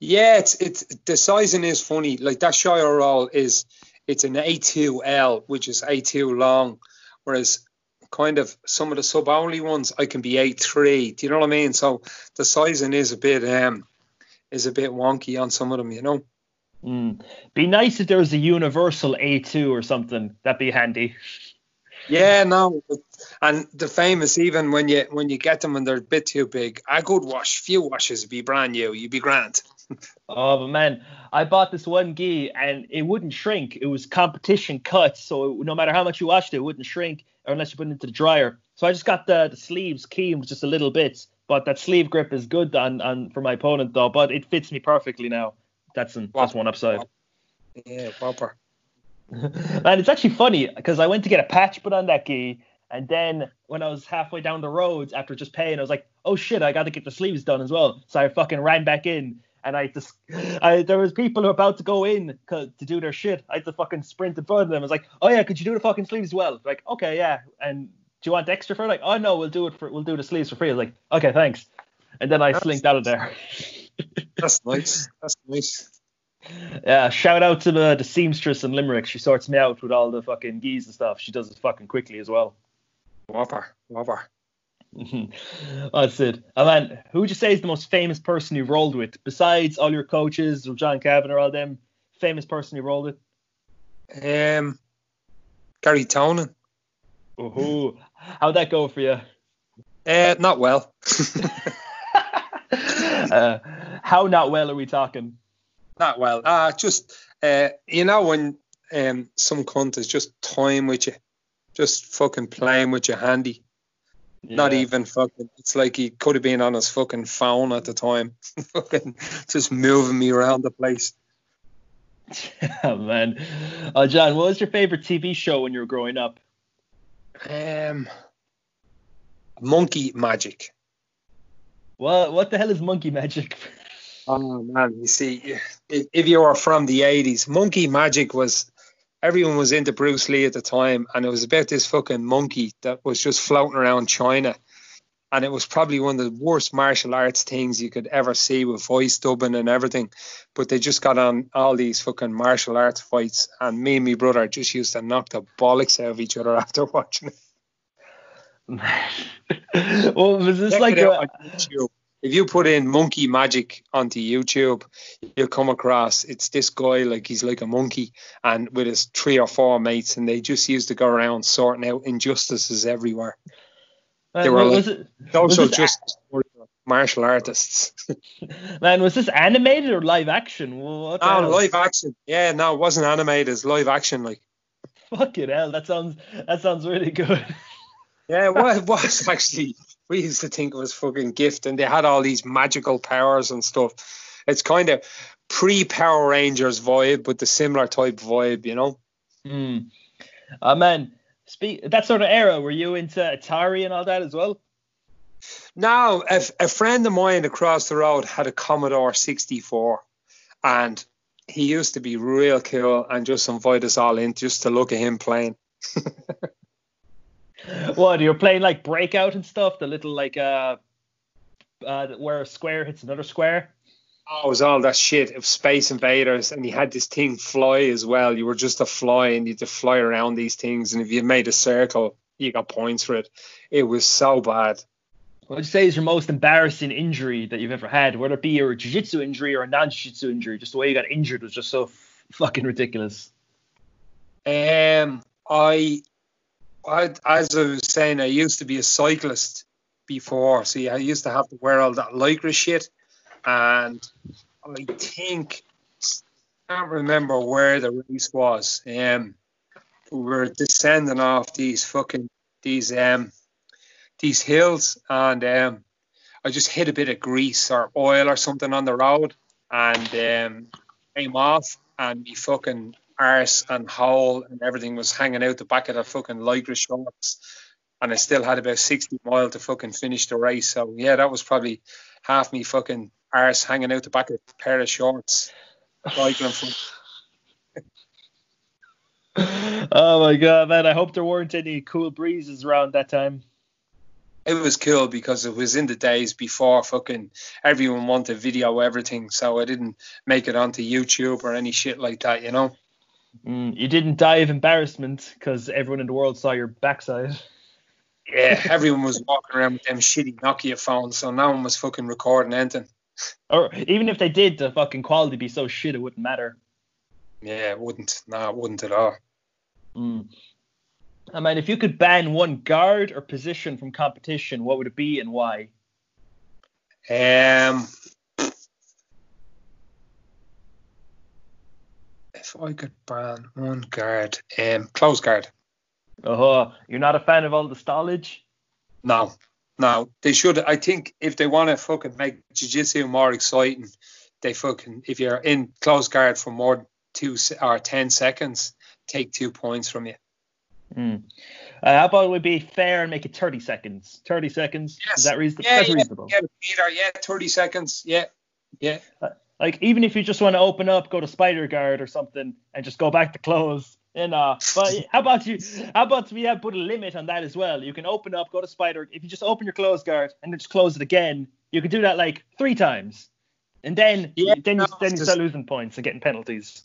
Yeah, it's it's the sizing is funny. Like that Shoyoroll is it's an A2L, which is A2 long, whereas kind of some of the sub only ones I can be A3. Do you know what I mean? So the sizing is a bit um is a bit wonky on some of them, you know. Mm. Be nice if there was a universal A2 or something. That'd be handy. Yeah, no, and the famous even when you when you get them and they're a bit too big, a good wash, few washes would be brand new. You'd be grand. Oh, but man, I bought this one gi and it wouldn't shrink. It was competition cut, so no matter how much you washed it, it wouldn't shrink unless you put it into the dryer. So I just got the, the sleeves keyed just a little bit, but that sleeve grip is good on, on for my opponent though. But it fits me perfectly now. That's an, that's one upside. Yeah, proper. and it's actually funny because I went to get a patch put on that gi, and then when I was halfway down the road after just paying, I was like, oh shit, I got to get the sleeves done as well. So I fucking ran back in and I just, I there was people who were about to go in to do their shit. I had to fucking sprint in front of them. I was like, oh yeah, could you do the fucking sleeves as well? Like, okay, yeah. And do you want extra for it? Like, oh no, we'll do it for, we'll do the sleeves for free. I was like, okay, thanks. And then I that's, slinked out of there. that's nice. That's nice. Yeah, shout out to the, the seamstress in Limerick. She sorts me out with all the fucking gis and stuff. She does it fucking quickly as well. Whopper, whopper. That's it. And then, who would you say is the most famous person you've rolled with, besides all your coaches or John Kavanagh or all them? Famous person you rolled with? Um, Garry Tonon. Oh, how'd that go for you? Uh, not well. uh, how not well are we talking? Not well. Uh, just uh, you know when um some cunt is just toying with you, just fucking playing with you handy. Yeah. Not even fucking. It's like he could have been on his fucking phone at the time, fucking just moving me around the place. oh man, uh, John, what was your favorite TV show when you were growing up? Um, Monkey Magic. What what the hell is Monkey Magic? oh man, you see, if, if you are from the '80s, Monkey Magic was everyone was into Bruce Lee at the time, and it was about this fucking monkey that was just floating around China. And it was probably one of the worst martial arts things you could ever see with voice dubbing and everything. But they just got on all these fucking martial arts fights, and me and my brother just used to knock the bollocks out of each other after watching it. well, was this Check like a, out on YouTube. If you put in monkey magic onto YouTube, you'll come across it's this guy like he's like a monkey and with his three or four mates, and they just used to go around sorting out injustices everywhere. they were was it, Also, this a- just martial artists. man, was this animated or live action? What hell? live action. Yeah, no, it wasn't animated. It's live action. Like, Fucking hell, that sounds that sounds really good. yeah, well, it was actually. We used to think it was fucking gift, and they had all these magical powers and stuff. It's kind of pre Power Rangers vibe, but the similar type vibe, you know. Hmm. Uh, man, speak that sort of era. Were you into Atari and all that as well? Now, a, a friend of mine across the road had a Commodore 64, and he used to be real cool and just invite us all in just to look at him playing. What you were playing like Breakout and stuff? The little like uh, uh where a square hits another square. Oh, it was all that shit of Space Invaders, and you had this thing fly as well. You were just a fly, and you had to fly around these things, and if you made a circle, you got points for it. It was so bad. What would you say is your most embarrassing injury that you've ever had? Whether it be a jiu-jitsu injury or a non-jiu-jitsu injury, just the way you got injured was just so f- fucking ridiculous. Um, I, I, as I was saying, I used to be a cyclist before. See, I used to have to wear all that lycra shit, and I think I can't remember where the race was. Um, we were descending off these fucking these um these hills, and um, I just hit a bit of grease or oil or something on the road, and um, came off, and me fucking arse and hole and everything was hanging out the back of the fucking lycra shorts. And I still had about 60 mile to fucking finish the race. So yeah, that was probably half me fucking arse hanging out the back of a pair of shorts. Cycling from oh my god, man! I hope there weren't any cool breezes around that time. it was cool because it was in the days before fucking everyone wanted video everything. So I didn't make it onto YouTube or any shit like that, you know. Mm, you didn't die of embarrassment because everyone in the world saw your backside. Yeah, everyone was walking around with them shitty Nokia phones, so no one was fucking recording anything. Or even if they did, the fucking quality be so shit it wouldn't matter. Yeah, it wouldn't. No, it wouldn't at all. Mm. I mean, if you could ban one guard or position from competition, what would it be and why? Um, if I could ban one guard, um, close guard. Oh, you're not a fan of all the stallage? No, no, they should. I think if they want to fucking make jiu-jitsu more exciting, they fucking if you're in close guard for more than two or ten seconds, take two points from you. Mm. Uh, how about we be fair and make it 30 seconds? 30 seconds? Is that reasonable? Yeah, yeah, reasonable. yeah, Peter. Yeah, thirty seconds. Yeah, yeah. Like, even if you just want to open up, go to Spider Guard or something, and just go back to close. You know, but how about you? How about we have put a limit on that as well? You can open up, go to Spider. If you just open your close guard and then just close it again, you can do that like three times, and then Yeah, then you no, then you start losing points and getting penalties.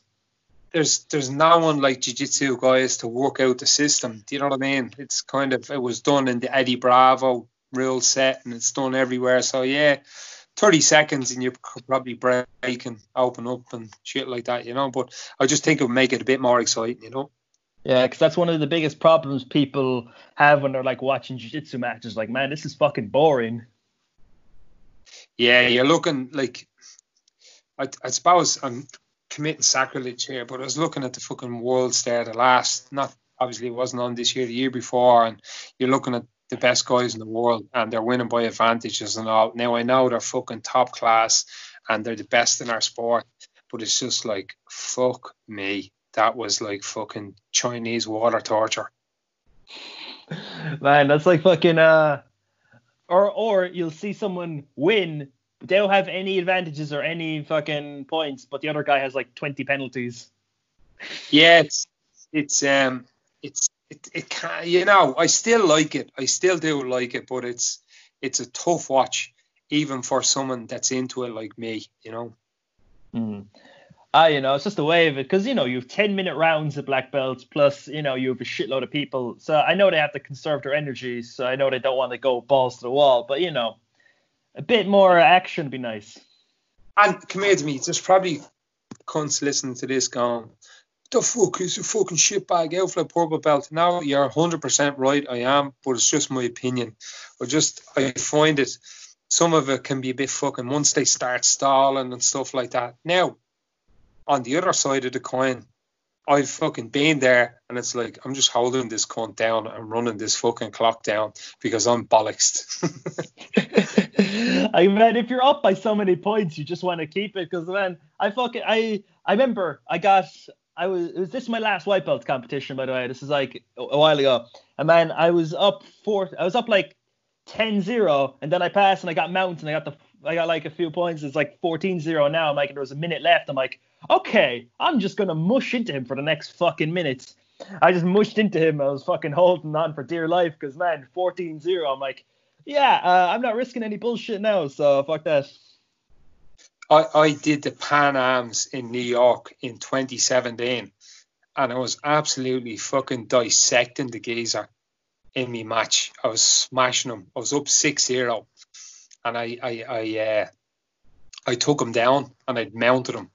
there's there's no one like jiu-jitsu guys to work out the system. Do you know what I mean? It's kind of it was done in the Eddie Bravo rule set and it's done everywhere. So yeah, 30 seconds and you could probably break and open up and shit like that, you know. But I just think it would make it a bit more exciting, you know. Yeah, because that's one of the biggest problems people have when they're like watching jiu-jitsu matches. Like, man, this is fucking boring. Yeah, you're looking like I, I suppose I'm committing sacrilege here, but I was looking at the fucking worlds there, the last not obviously it wasn't on this year, the year before, and you're looking at the best guys in the world and they're winning by advantages and all. Now I know they're fucking top class and they're the best in our sport, but it's just like fuck me. That was like fucking Chinese water torture. Man, that's like fucking uh or or you'll see someone win, but they don't have any advantages or any fucking points, but the other guy has like 20 penalties. Yeah, it's it's um it's it, it can you know I still like it I still do like it but it's it's a tough watch even for someone that's into it like me you know Mm. Ah, you know, it's just the way of it because you know you have ten minute rounds of black belts plus you know you have a shitload of people. So I know they have to conserve their energy. So I know they don't want to go balls to the wall, but you know, a bit more action would be nice. And come here to me. There's probably cunts listening to this going, the fuck is a fucking shitbag outfit purple belt. Now you're 100% right. I am, but it's just my opinion. I just I find it some of it can be a bit fucking once they start stalling and stuff like that. Now on the other side of the coin, I've fucking been there and it's like I'm just holding this cunt down and running this fucking clock down because I'm bollocks. I mean, if you're up by so many points, you just want to keep it because then I fucking I I remember I got I was it was this my last white belt competition by the way. This is like a, a while ago. And man, I was up four I was up like 10-0 and then I passed and I got mount and I got the I got like a few points. It's like 14-0 now. I'm like there was a minute left. I'm like okay, I'm just gonna mush into him for the next fucking minutes. I just mushed into him. I was fucking holding on for dear life because man, 14-0. I'm like, yeah, uh, I'm not risking any bullshit now. So fuck that. I, I did the Pan Ams in New York in 2017, and I was absolutely fucking dissecting the geezer in my match. I was smashing him. I was up 6-0, and I I I, uh, I took him down and I'd mounted him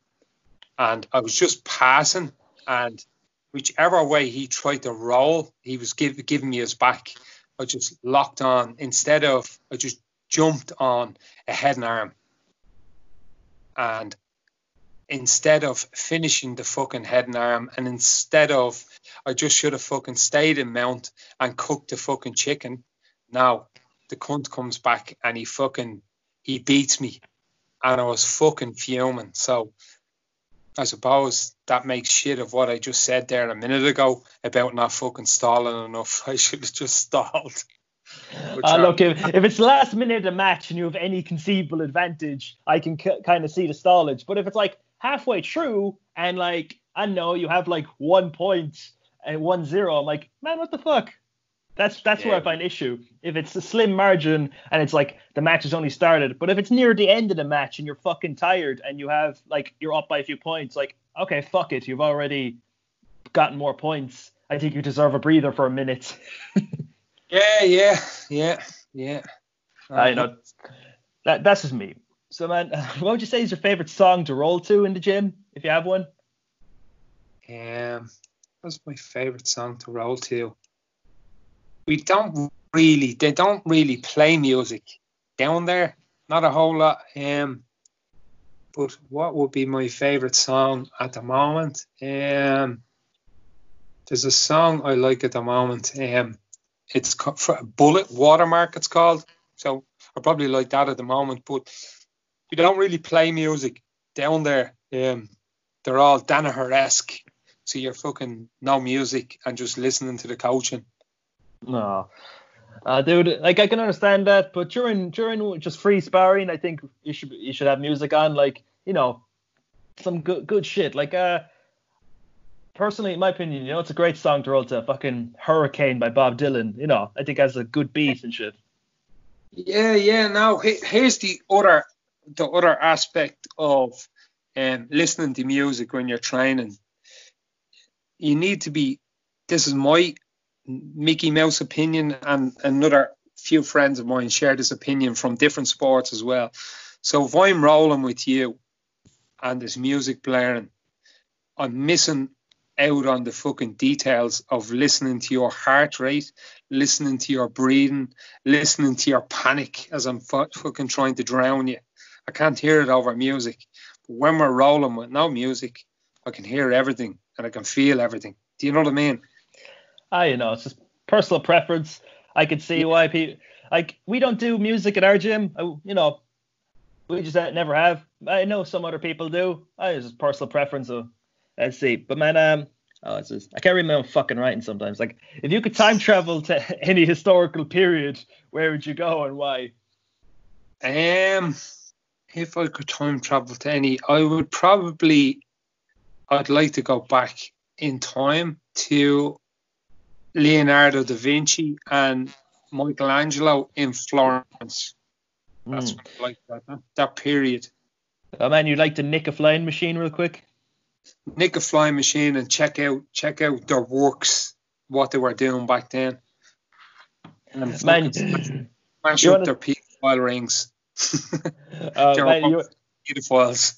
and I was just passing, and whichever way he tried to roll, he was give, giving me his back. I just locked on instead of I just jumped on a head and arm, and instead of finishing the fucking head and arm, and instead of I just should have fucking stayed in mount and cooked the fucking chicken. Now the cunt comes back and he fucking he beats me, and I was fucking fuming. So I suppose that makes shit of what I just said there a minute ago about not fucking stalling enough. I should have just stalled. Uh, look, if, if it's last minute of the match and you have any conceivable advantage, I can c- kind of see the stallage. But if it's like halfway through and like I know you have like one point and one zero, I'm like, man, what the fuck? That's that's yeah. where I find issue. If it's a slim margin and it's like the match has only started, but if it's near the end of the match and you're fucking tired and you have like you're up by a few points, like okay, fuck it, you've already gotten more points. I think you deserve a breather for a minute. yeah, yeah, yeah, yeah. I know that that's just me. So man, what would you say is your favorite song to roll to in the gym if you have one? Um, what's my favorite song to roll to? we don't really they don't really play music down there. Not a whole lot. Um, but what would be my favorite song at the moment? Um, there's a song I like at the moment. Um, it's Bullet Watermark. It's called. So I probably like that at the moment. But we don't really play music down there. Um, they're all Danaher esque. So you're fucking no music and just listening to the coaching. No. Uh, dude, like I can understand that, but during during just free sparring, I think you should you should have music on, like you know, some good good shit. Like uh, personally, in my opinion, you know, it's a great song to roll to. Fucking Hurricane by Bob Dylan. You know, I think has a good beat and shit. Yeah, yeah. Now here's the other the other aspect of um, listening to music when you're training. You need to be. This is my Mickey Mouse opinion, and another few friends of mine share this opinion from different sports as well. So if I'm rolling with you and there's music blaring, I'm missing out on the fucking details of listening to your heart rate, listening to your breathing, listening to your panic as I'm fucking trying to drown you. I can't hear it over music. But when we're rolling with no music, I can hear everything and I can feel everything. Do you know what I mean? I you know it's just personal preference. I can see why people like we don't do music at our gym. I, you know, we just uh, never have. I know some other people do. I just personal preference. So let's see. But man, um, oh, it's just I can't remember fucking writing sometimes. Like if you could time travel to any historical period, where would you go and why? Um, if I could time travel to any, I would probably. I'd like to go back in time to Leonardo da Vinci and Michelangelo in Florence. That's mm. what I like that, that period. Oh man, you'd like to nick a flying machine real quick? Nick a flying machine and check out check out their works, what they were doing back then. And Man, smash up their pedophile rings. uh, They're man, all you, pedophiles.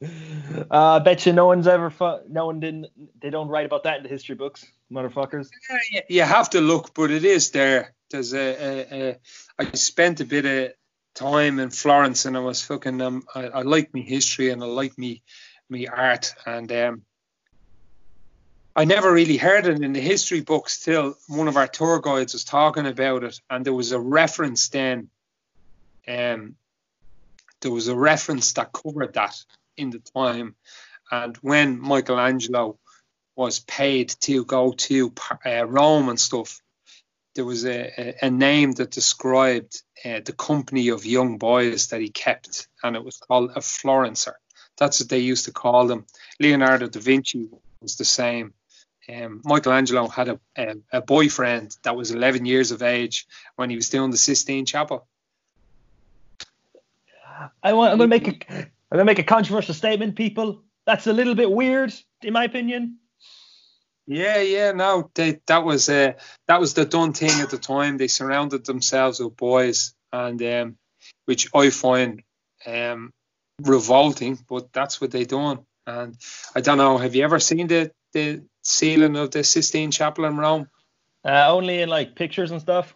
uh, I bet you no one's ever, fu- no one didn't, they don't write about that in the history books, motherfuckers. Yeah, you have to look, but it is there. There's a, a, a I spent a bit of time in Florence, and I was fucking. Um, I, I like me history and I like me me art, and um, I never really heard it in the history books till one of our tour guides was talking about it, and there was a reference then. Um, there was a reference that covered that in the time, and when Michelangelo was paid to go to uh, Rome and stuff, there was a, a, a name that described uh, the company of young boys that he kept, and it was called a Florencer. That's what they used to call them. Leonardo da Vinci was the same. Um, Michelangelo had a, a, a boyfriend that was 11 years of age when he was doing the Sistine Chapel. I want, I'm gonna make a, I'm gonna make a controversial statement, people. That's a little bit weird, in my opinion. Yeah, yeah, no, they, that was uh, that was the done thing at the time. They surrounded themselves with boys, and um, which I find um, revolting, but that's what they done. And I don't know, have you ever seen the the ceiling of the Sistine Chapel in Rome? Uh, only in like pictures and stuff.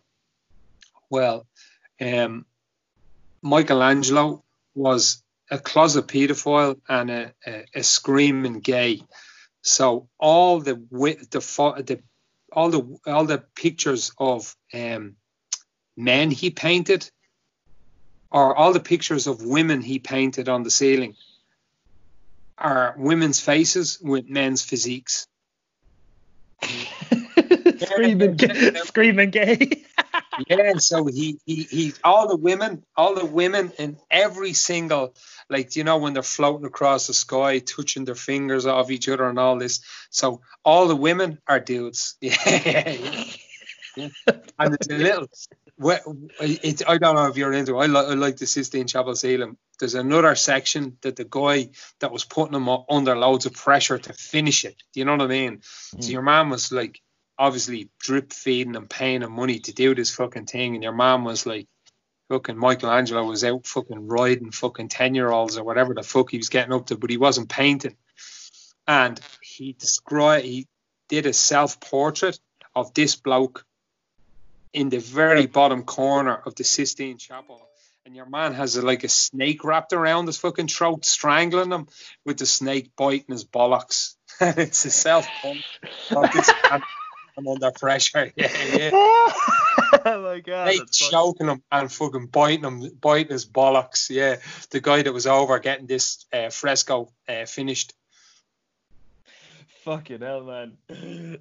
Well, um, Michelangelo was a closet paedophile and a, a, a screaming gay. So all the the the all the all the pictures of um, men he painted, or all the pictures of women he painted on the ceiling, are women's faces with men's physiques. screaming, gay, screaming gay. yeah, so he, he he all the women, all the women in every single like you know when they're floating across the sky, touching their fingers off each other and all this. So all the women are dudes. Yeah, yeah, yeah. and it's a little. Well, It, I don't know if you're into. It. I, li- I like the Sistine Chapel ceiling. There's another section that the guy that was putting him under loads of pressure to finish it. Do you know what I mean? So hmm. your mom was like obviously drip feeding and paying him money to do this fucking thing, and your mom was like, fucking Michelangelo was out fucking riding fucking ten year olds or whatever the fuck he was getting up to, but he wasn't painting. And he described, he did a self portrait of this bloke in the very bottom corner of the Sistine Chapel. And your man has a, like a snake wrapped around his fucking throat, strangling him with the snake biting his bollocks. And it's a self portrait of this man I'm under pressure. Yeah, yeah. oh my god. Hey, that's fucking- choking him and fucking biting him, biting his bollocks. Yeah, the guy that was over getting this uh, fresco uh, finished. Fucking hell, man.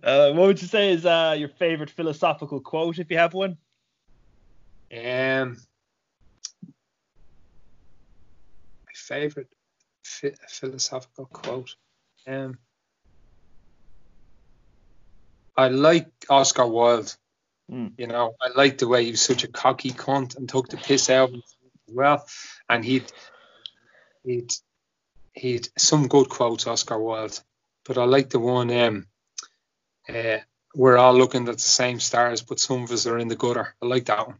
Uh, what would you say is uh, your favorite philosophical quote, if you have one? Um, my favorite phi- philosophical quote. Um, I like Oscar Wilde. Hmm. You know, I like the way he was such a cocky cunt and took the piss out of as well. And he'd he'd he'd some good quotes, Oscar Wilde. But I like the one um uh, we're all looking at the same stars, but some of us are in the gutter. I like that one.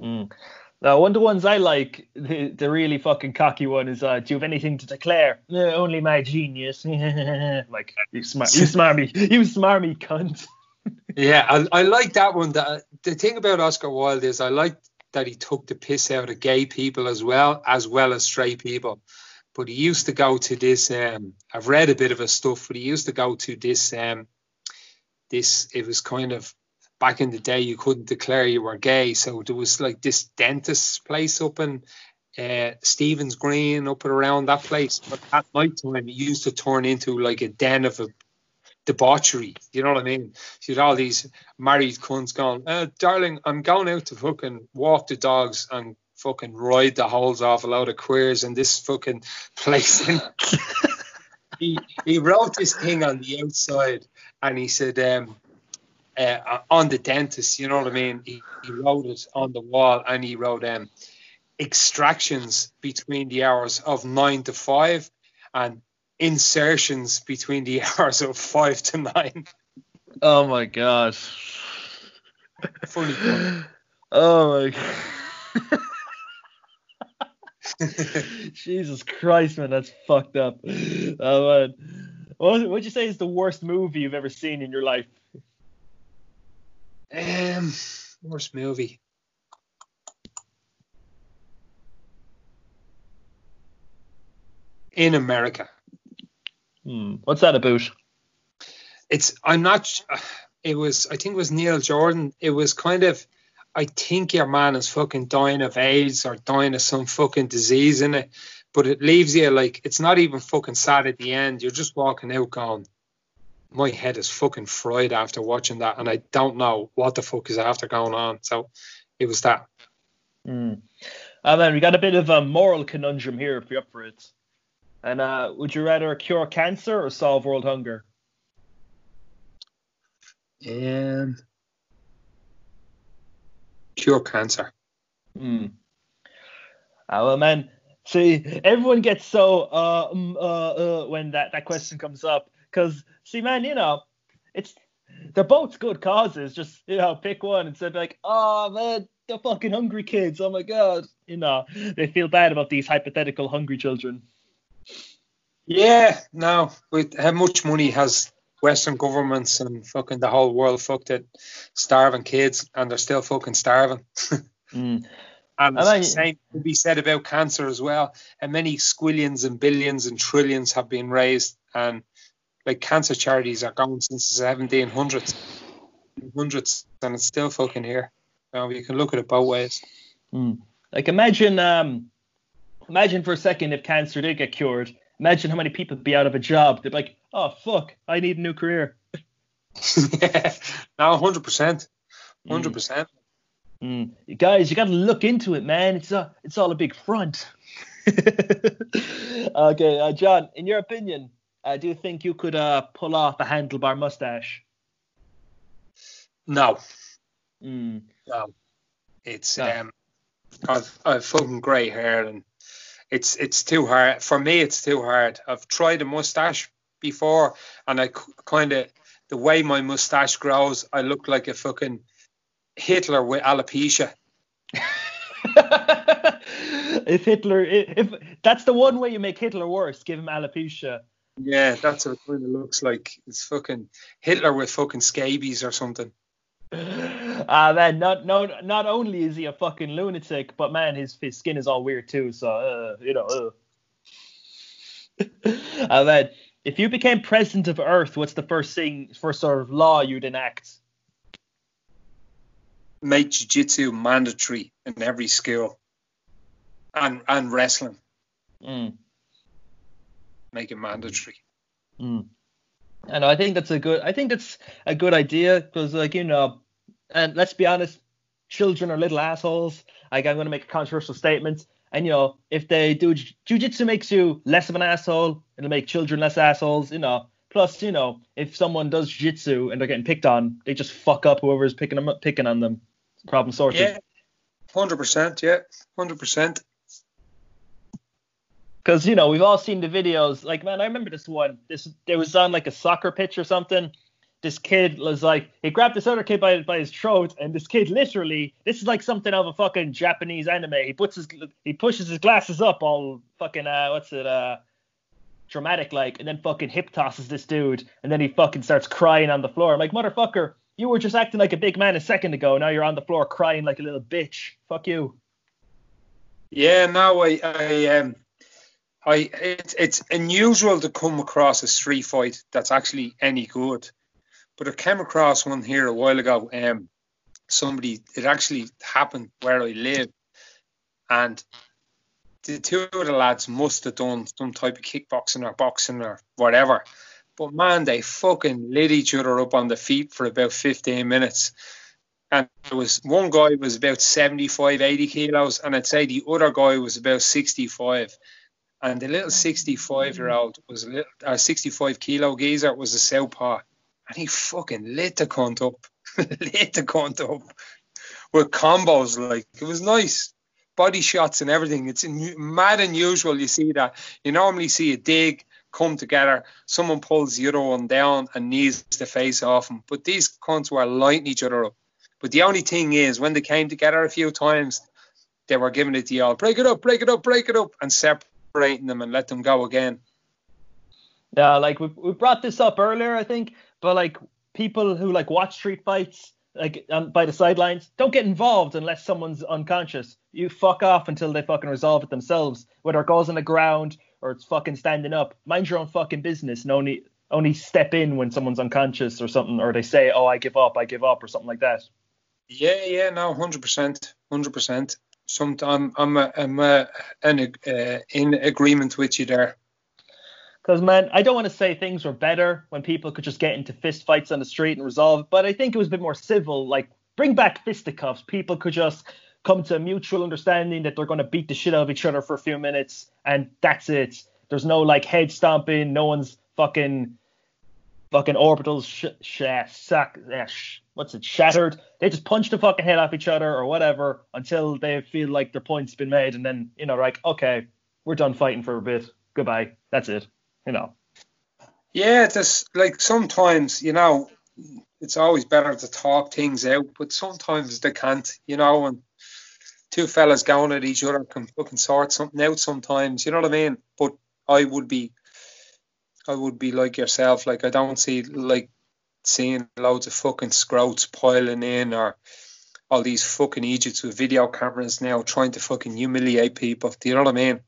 Mm. Now, one of the ones I like, the, the really fucking cocky one is, uh, do you have anything to declare? "No, only my genius. like, you smart, you smarmy, you smarmy cunt. Yeah, I, I like that one. The, the thing about Oscar Wilde is I like that he took the piss out of gay people as well, as well as straight people. But he used to go to this. Um, I've read a bit of his stuff, but he used to go to this. Um, this it was kind of back in the day you couldn't declare you were gay, so there was like this dentist's place up in uh, Stephen's Green, up and around that place. But at night time, it used to turn into like a den of a debauchery. You know what I mean? You had all these married cunts going, uh, darling, I'm going out to fucking walk the dogs and fucking ride the holes off a load of queers in this fucking place. And he, he wrote this thing on the outside and he said, um, uh, on the dentist, you know what I mean? He, he wrote it on the wall and he wrote um, extractions between the hours of nine to five and insertions between the hours of five to nine. Oh my gosh. Funny. fun. Oh my god. Jesus Christ, man, that's fucked up. Oh man. What would you say is the worst movie you've ever seen in your life? Um, worst movie. In America. Hmm. What's that about? It's I'm not. It was I think it was Neil Jordan. It was kind of. I think your man is fucking dying of AIDS or dying of some fucking disease in it, but it leaves you like it's not even fucking sad at the end. You're just walking out going, my head is fucking fried after watching that, and I don't know what the fuck is after going on. So it was that. Hmm. Uh, man, we got a bit of a moral conundrum here if you're up for it. And uh, would you rather cure cancer or solve world hunger? Um, cure cancer. Hmm. Oh, well, man, see, everyone gets so uh, um, uh, uh when that, that question comes up. Because, see, man, you know, it's they're both good causes. Just, you know, pick one and say, like, oh, man, the fucking hungry kids. Oh, my God. You know, they feel bad about these hypothetical hungry children. Yeah, no. With how much money has Western governments and fucking the whole world fucked it, starving kids, and they're still fucking starving. Mm. And I like- the same could be said about cancer as well. And many squillions and billions and trillions have been raised, and like cancer charities are going since the 1700s, hundreds, and it's still fucking here. Now you can look at it both ways. Mm. Like imagine, um, imagine for a second if cancer did get cured. Imagine how many people would be out of a job. They'd be like, "Oh fuck, I need a new career." yeah, no, hundred percent, hundred percent. Mm. You Guys, you got to look into it, man. It's a, it's all a big front. okay, uh, John, in your opinion, uh, do you think you could uh, pull off a handlebar mustache? No, Mm. no, it's No. um, I've I've fucking grey hair and it's it's too hard for me. It's too hard. I've tried a mustache before, and I kind of the way my mustache grows, I look like a fucking Hitler with alopecia. if Hitler, if, if that's the one way you make Hitler worse, give him alopecia. Yeah, that's what it kind of looks like. It's fucking Hitler with fucking scabies or something. Ah man, not no, not only is he a fucking lunatic, but man, his his skin is all weird too. So uh, you know. Uh. Ah man, if you became president of Earth, what's the first thing, first sort of law you'd enact? Make jiu-jitsu mandatory in every school, and and wrestling. Mm, Make it mandatory. mm. And I think that's a good. I think that's a good idea because, like you know, and let's be honest, children are little assholes. Like I'm going to make a controversial statement, and you know, if they do jujitsu makes you less of an asshole, it'll make children less assholes. You know. Plus, you know, if someone does jiu-jitsu and they're getting picked on, they just fuck up whoever's picking them up, picking on them. Problem sorted. Yeah, hundred percent. Yeah, hundred percent. Because you know we've all seen the videos. Like man, I remember this one. This there was on like a soccer pitch or something. This kid was like he grabbed this other kid by by his throat, and this kid literally this is like something of a fucking Japanese anime. He puts his he pushes his glasses up, all fucking uh what's it uh dramatic like, and then fucking hip tosses this dude, and then he fucking starts crying on the floor. I'm like motherfucker, you were just acting like a big man a second ago. Now you're on the floor crying like a little bitch. Fuck you. Yeah, no, I, I, um, I, it's it's unusual to come across a street fight that's actually any good, but I came across one here a while ago. Um, somebody, it actually happened where I live, and the two of the lads must have done some type of kickboxing or boxing or whatever. But man, they fucking lit each other up on the feet for about 15 minutes. And there was one guy was about 75, 80 kilos, and I'd say the other guy was about 65. And the little 65 year old was a little, uh, 65 kilo geezer was a southpaw, and he fucking lit the cunt up, lit the cunt up with combos. Like it was nice, body shots and everything. It's mad unusual. You see that you normally see a dig, come together. Someone pulls the other one down and knees the face off them. But these cunts were lighting each other up. But the only thing is, when they came together a few times, they were giving it the all break it up, break it up, break it up, and separating them and let them go again. Yeah, like we we brought this up earlier, I think, but like people who like watch street fights like um, by the sidelines don't get involved unless someone's unconscious. You fuck off until they fucking resolve it themselves, whether it goes on the ground or it's fucking standing up. Mind your own fucking business and only only step in when someone's unconscious or something, or they say, "Oh, I give up, I give up," or something like that. Yeah, yeah, no, hundred percent, hundred percent. Some, I'm, I'm, I'm a, an, uh, in agreement with you there. Because, man, I don't want to say things were better when people could just get into fist fights on the street and resolve but I think it was a bit more civil. Like, bring back fisticuffs. People could just come to a mutual understanding that they're going to beat the shit out of each other for a few minutes, and that's it. There's no, like, head stomping. No one's fucking fucking orbitals sh- sh- sack, uh, sh- what's it shattered. They just punch the fucking head off each other or whatever until they feel like their point's been made, and then you know, like okay, we're done fighting for a bit. Goodbye. That's it you know. Yeah, just like sometimes, you know, it's always better to talk things out, but sometimes they can't, you know, and two fellas going at each other can fucking sort something out sometimes, you know what I mean? But I would be I would be like yourself, like I don't see like seeing loads of fucking scrouts piling in or all these fucking Egypts with video cameras now trying to fucking humiliate people. Do you know what I mean?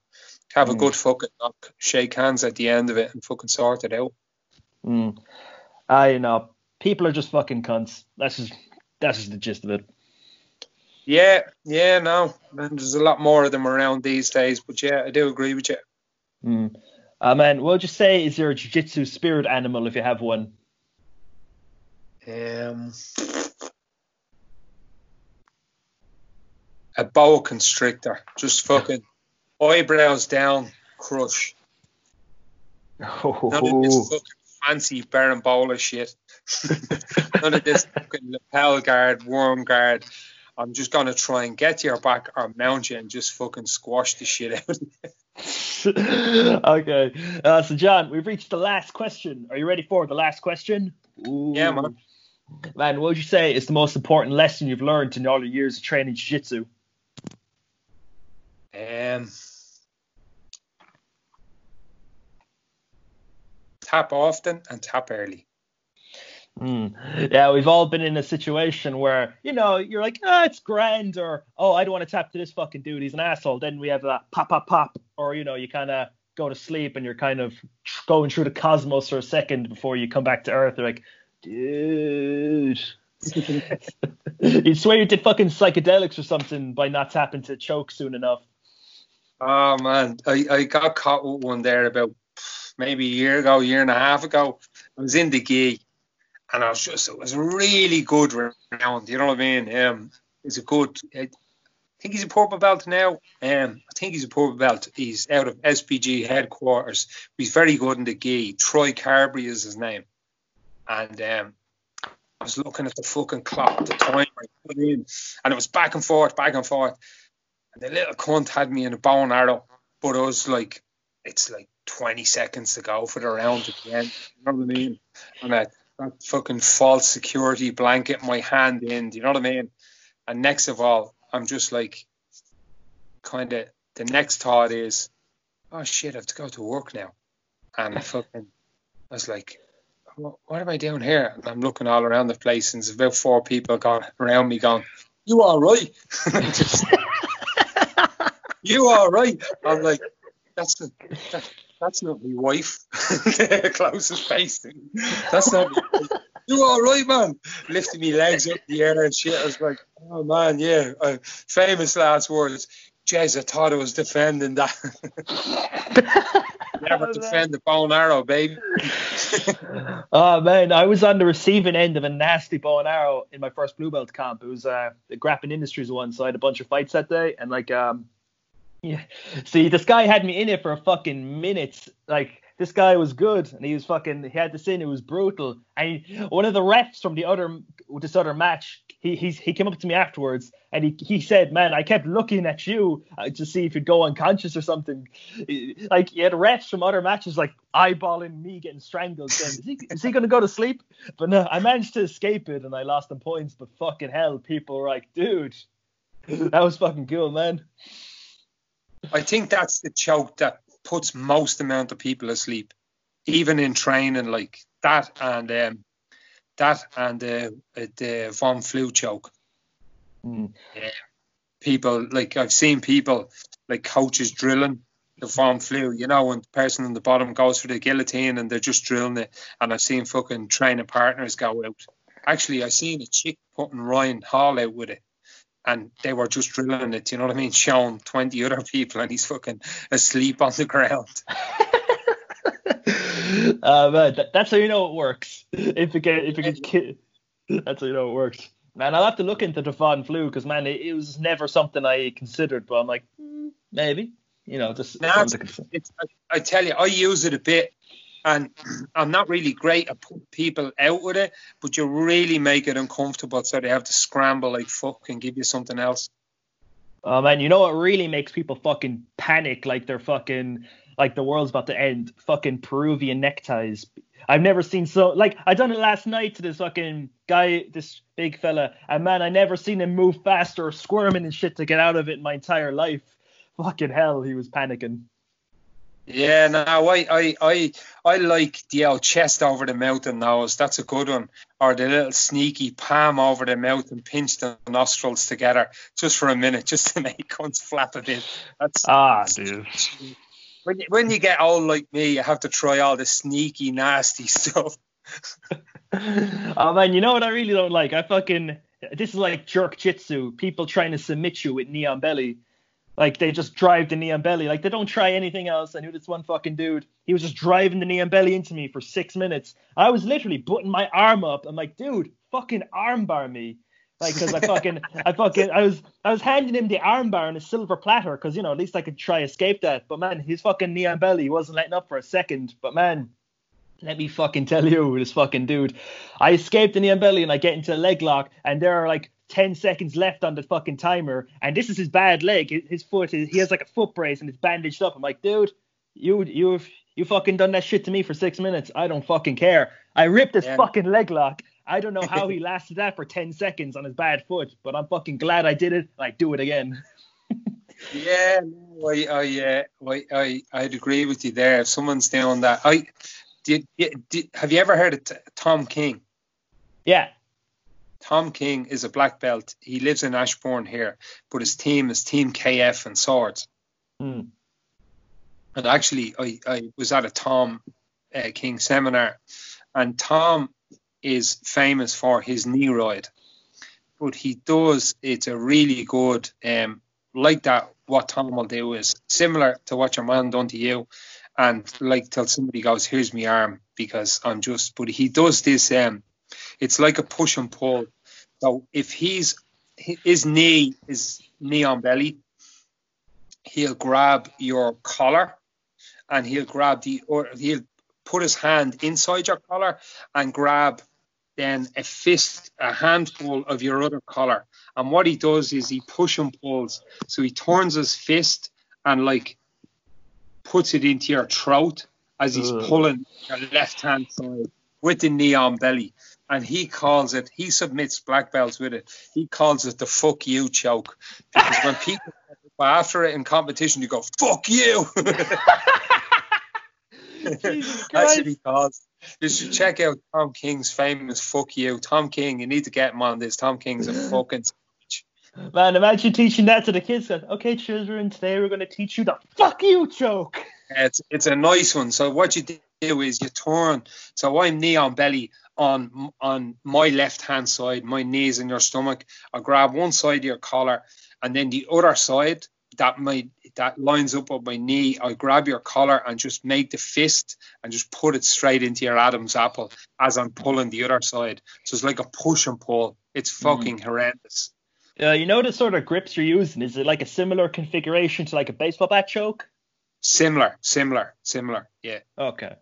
Have mm. a good fucking knock, shake hands at the end of it, and fucking sort it out. Mm. I know people are just fucking cunts. That's just that's just the gist of it. Yeah, yeah, no, and there's a lot more of them around these days. But yeah, I do agree with you. Mm. Uh, would you say is your jiu-jitsu spirit animal if you have one? Um, a boa constrictor, just fucking eyebrows down, crush. Oh. None of this fucking fancy berimbolo shit. None of this fucking lapel guard, worm guard. I'm just gonna try and get to your back or mount you and just fucking squash the shit out. okay, uh, so John, we've reached the last question. Are you ready for the last question? Ooh. Yeah, man. Man, what would you say is the most important lesson you've learned in all your years of training jiu-jitsu? Um, tap often and tap early. Mm. Yeah, we've all been in a situation where, you know, you're like, ah, oh, it's grand, or oh, I don't want to tap to this fucking dude, he's an asshole. Then we have that pop, pop, pop, or you know, you kind of go to sleep and you're kind of going through the cosmos for a second before you come back to Earth. You're like, dude. you swear you did fucking psychedelics or something by not tapping to choke soon enough. Oh man, I, I got caught with one there about maybe a year ago, year and a half ago. I was in the gi, and I was just it was a really good round. You know what I mean? Um, it's a good. I think he's a purple belt now. Um, I think he's a purple belt. He's out of SBG headquarters. He's very good in the gi. Troy Carberry is his name, and um, I was looking at the fucking clock, the time I put in, and it was back and forth, back and forth. And the little cunt had me in a bow and arrow, but I was like, it's like 20 seconds to go for the round at the end. You know what I mean? And that, that fucking false security blanket my hand in. Do you know what I mean? And next of all, I'm just like, kind of, the next thought is, oh shit, I have to go to work now. And I fucking, I was like, what, what am I doing here? And I'm looking all around the place, and there's about four people gone around me going, you all right? just, you all right? I'm like, that's the, that, that's not my wife. Closest face. That's not. You all right, man? Lifting me legs up the air and shit. I was like, oh man, yeah. Uh, famous last words. Jez, I thought I was defending that. Never defend the bow and arrow, baby. oh man, I was on the receiving end of a nasty bow and arrow in my first blue belt camp. It was uh, the Grappling Industries one, so I had a bunch of fights that day, and like um, yeah. See, this guy had me in it for a fucking minute. Like this guy was good, and he was fucking. He had this in. It was brutal. And one of the refs from the other this other match, he he's, he came up to me afterwards and he he said, "Man, I kept looking at you uh, to see if you'd go unconscious or something." Like he had refs from other matches like eyeballing me getting strangled. Saying, is he is he gonna go to sleep? But no, I managed to escape it and I lost them points. But fucking hell, people were like, "Dude, that was fucking cool, man." I think that's the choke that puts most amount of people asleep, even in training like that and um, that and the the von Flue choke. Mm. Yeah. People like I've seen people like coaches drilling the von Flue, you know, when the person on the bottom goes for the guillotine and they're just drilling it. And I've seen fucking training partners go out. Actually, I seen a chick putting Ryan Hall out with it. And they were just drilling it, you know what I mean? Showing 20 other people and he's fucking asleep on the ground. uh, man, that, that's how you know it works. If it get if it gets ki- that's how you know it works. Man, I'll have to look into the Von Flue because man, it, it, was never something I considered, but I'm like, mm, maybe, you know, just. Now, it's, it's, I, I tell you, I use it a bit, and I'm not really great at putting people out with it, but you really make it uncomfortable, so they have to scramble like fuck and give you something else. Oh man, you know what really makes people fucking panic like they're fucking like the world's about to end. Fucking Peruvian neckties. I've never seen so like I done it last night to this fucking guy, this big fella, and man, I never seen him move faster or squirming and shit to get out of it in my entire life. Fucking hell, he was panicking. Yeah, no, I, I, I, I like the old chest over the mouth and nose. That's a good one. Or the little sneaky palm over the mouth and pinch the nostrils together just for a minute, just to make cunts flap a bit. That's ah, dude when you, when you get old like me, you have to try all the sneaky, nasty stuff. oh man, you know what I really don't like? I fucking this is like jerk jitsu. People trying to submit you with knee on belly. Like they just drive the knee on belly. Like they don't try anything else. I knew this one fucking dude. He was just driving the knee on belly into me for six minutes. I was literally putting my arm up. I'm like, dude, fucking armbar me. Like, cause I fucking, I fucking, I was, I was handing him the armbar on a silver platter, cause you know at least I could try escape that. But man, his fucking knee on belly wasn't letting up for a second. But man, let me fucking tell you, this fucking dude, I escaped the knee on belly and I get into a leg lock, and there are like 10 seconds left on the fucking timer, and this is his bad leg. His foot, he has like a foot brace and it's bandaged up. I'm like, dude, you, you've, you fucking done that shit to me for six minutes. I don't fucking care. I ripped his yeah. fucking leg lock I don't know how he lasted that for 10 seconds on his bad foot, but I'm fucking glad I did it. I do it again. yeah, no, I, I, uh, I, I, I'd agree with you there. If someone's doing that, I did, did. Have you ever heard of t- Tom King? Yeah. Tom King is a black belt. He lives in Ashbourne here, but his team is Team KF and Swords. Mm. And actually, I, I was at a Tom uh, King seminar, and Tom is famous for his knee ride, but he does. It's a really good, um, like that. What Tom will do is similar to what your man done to you, and like till somebody goes, "Here's my arm," because I'm just. But he does this. Um, it's like a push and pull. So if he's his knee is knee on belly, he'll grab your collar, and he'll grab the or he'll put his hand inside your collar and grab then a fist, a handful of your other collar. And what he does is he push and pulls. So he turns his fist and like puts it into your throat as he's Ugh. pulling your left hand side with the knee on belly. And he calls it, he submits black belts with it. He calls it the fuck you choke. Because when people after it in competition, you go, fuck you. That's what he calls you should check out Tom King's famous "fuck you." Tom King, you need to get him on this. Tom King's a fucking. Man, imagine teaching that to the kids. Okay, children, today we're going to teach you the "fuck you" joke. It's it's a nice one. So what you do is you turn. So I'm knee on belly on on my left hand side. My knees in your stomach. I grab one side of your collar, and then the other side that my that lines up with my knee. I grab your collar and just make the fist and just put it straight into your Adam's apple as I'm pulling the other side. So it's like a push and pull. It's mm. fucking mm. horrendous. Uh, you know the sort of grips you're using? Is it like a similar configuration to like a baseball bat choke? Similar, similar, similar. Yeah. Okay.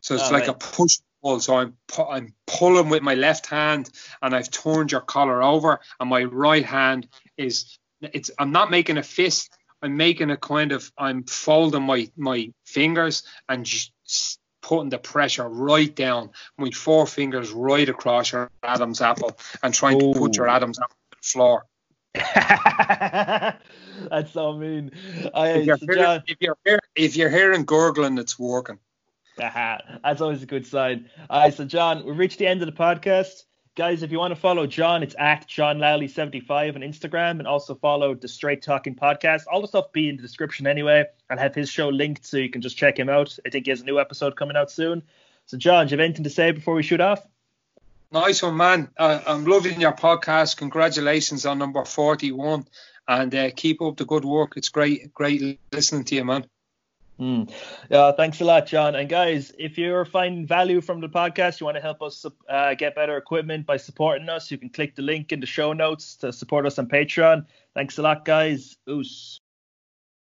So it's oh, like right. a push pull. So I'm pu- I'm pulling with my left hand, and I've turned your collar over, and my right hand is it's. I'm not making a fist. I'm making a kind of. I'm folding my my fingers and just putting the pressure right down. My four fingers right across your Adam's apple and trying to put your Adam's apple floor. That's so mean. I, If you're, so hearing, John, if you're hear- if you're hearing gurgling, it's working. That's always a good sign. All right, so John, we've reached the end of the podcast. Guys, if you want to follow John, it's at John Lally75 on Instagram and also follow the Straight Talking Podcast. All the stuff be in the description anyway. I'll have his show linked so you can just check him out. I think he has a new episode coming out soon. So, John, do you have anything to say before we shoot off? Nice one, man. Uh, I'm loving your podcast. Congratulations on number 41. And uh, keep up the good work. It's great, great listening to you, man. Hmm. Yeah, thanks a lot, John. And guys, if you're finding value from the podcast, you want to help us uh, get better equipment by supporting us, you can click the link in the show notes to support us on Patreon. Thanks a lot, guys. Oos.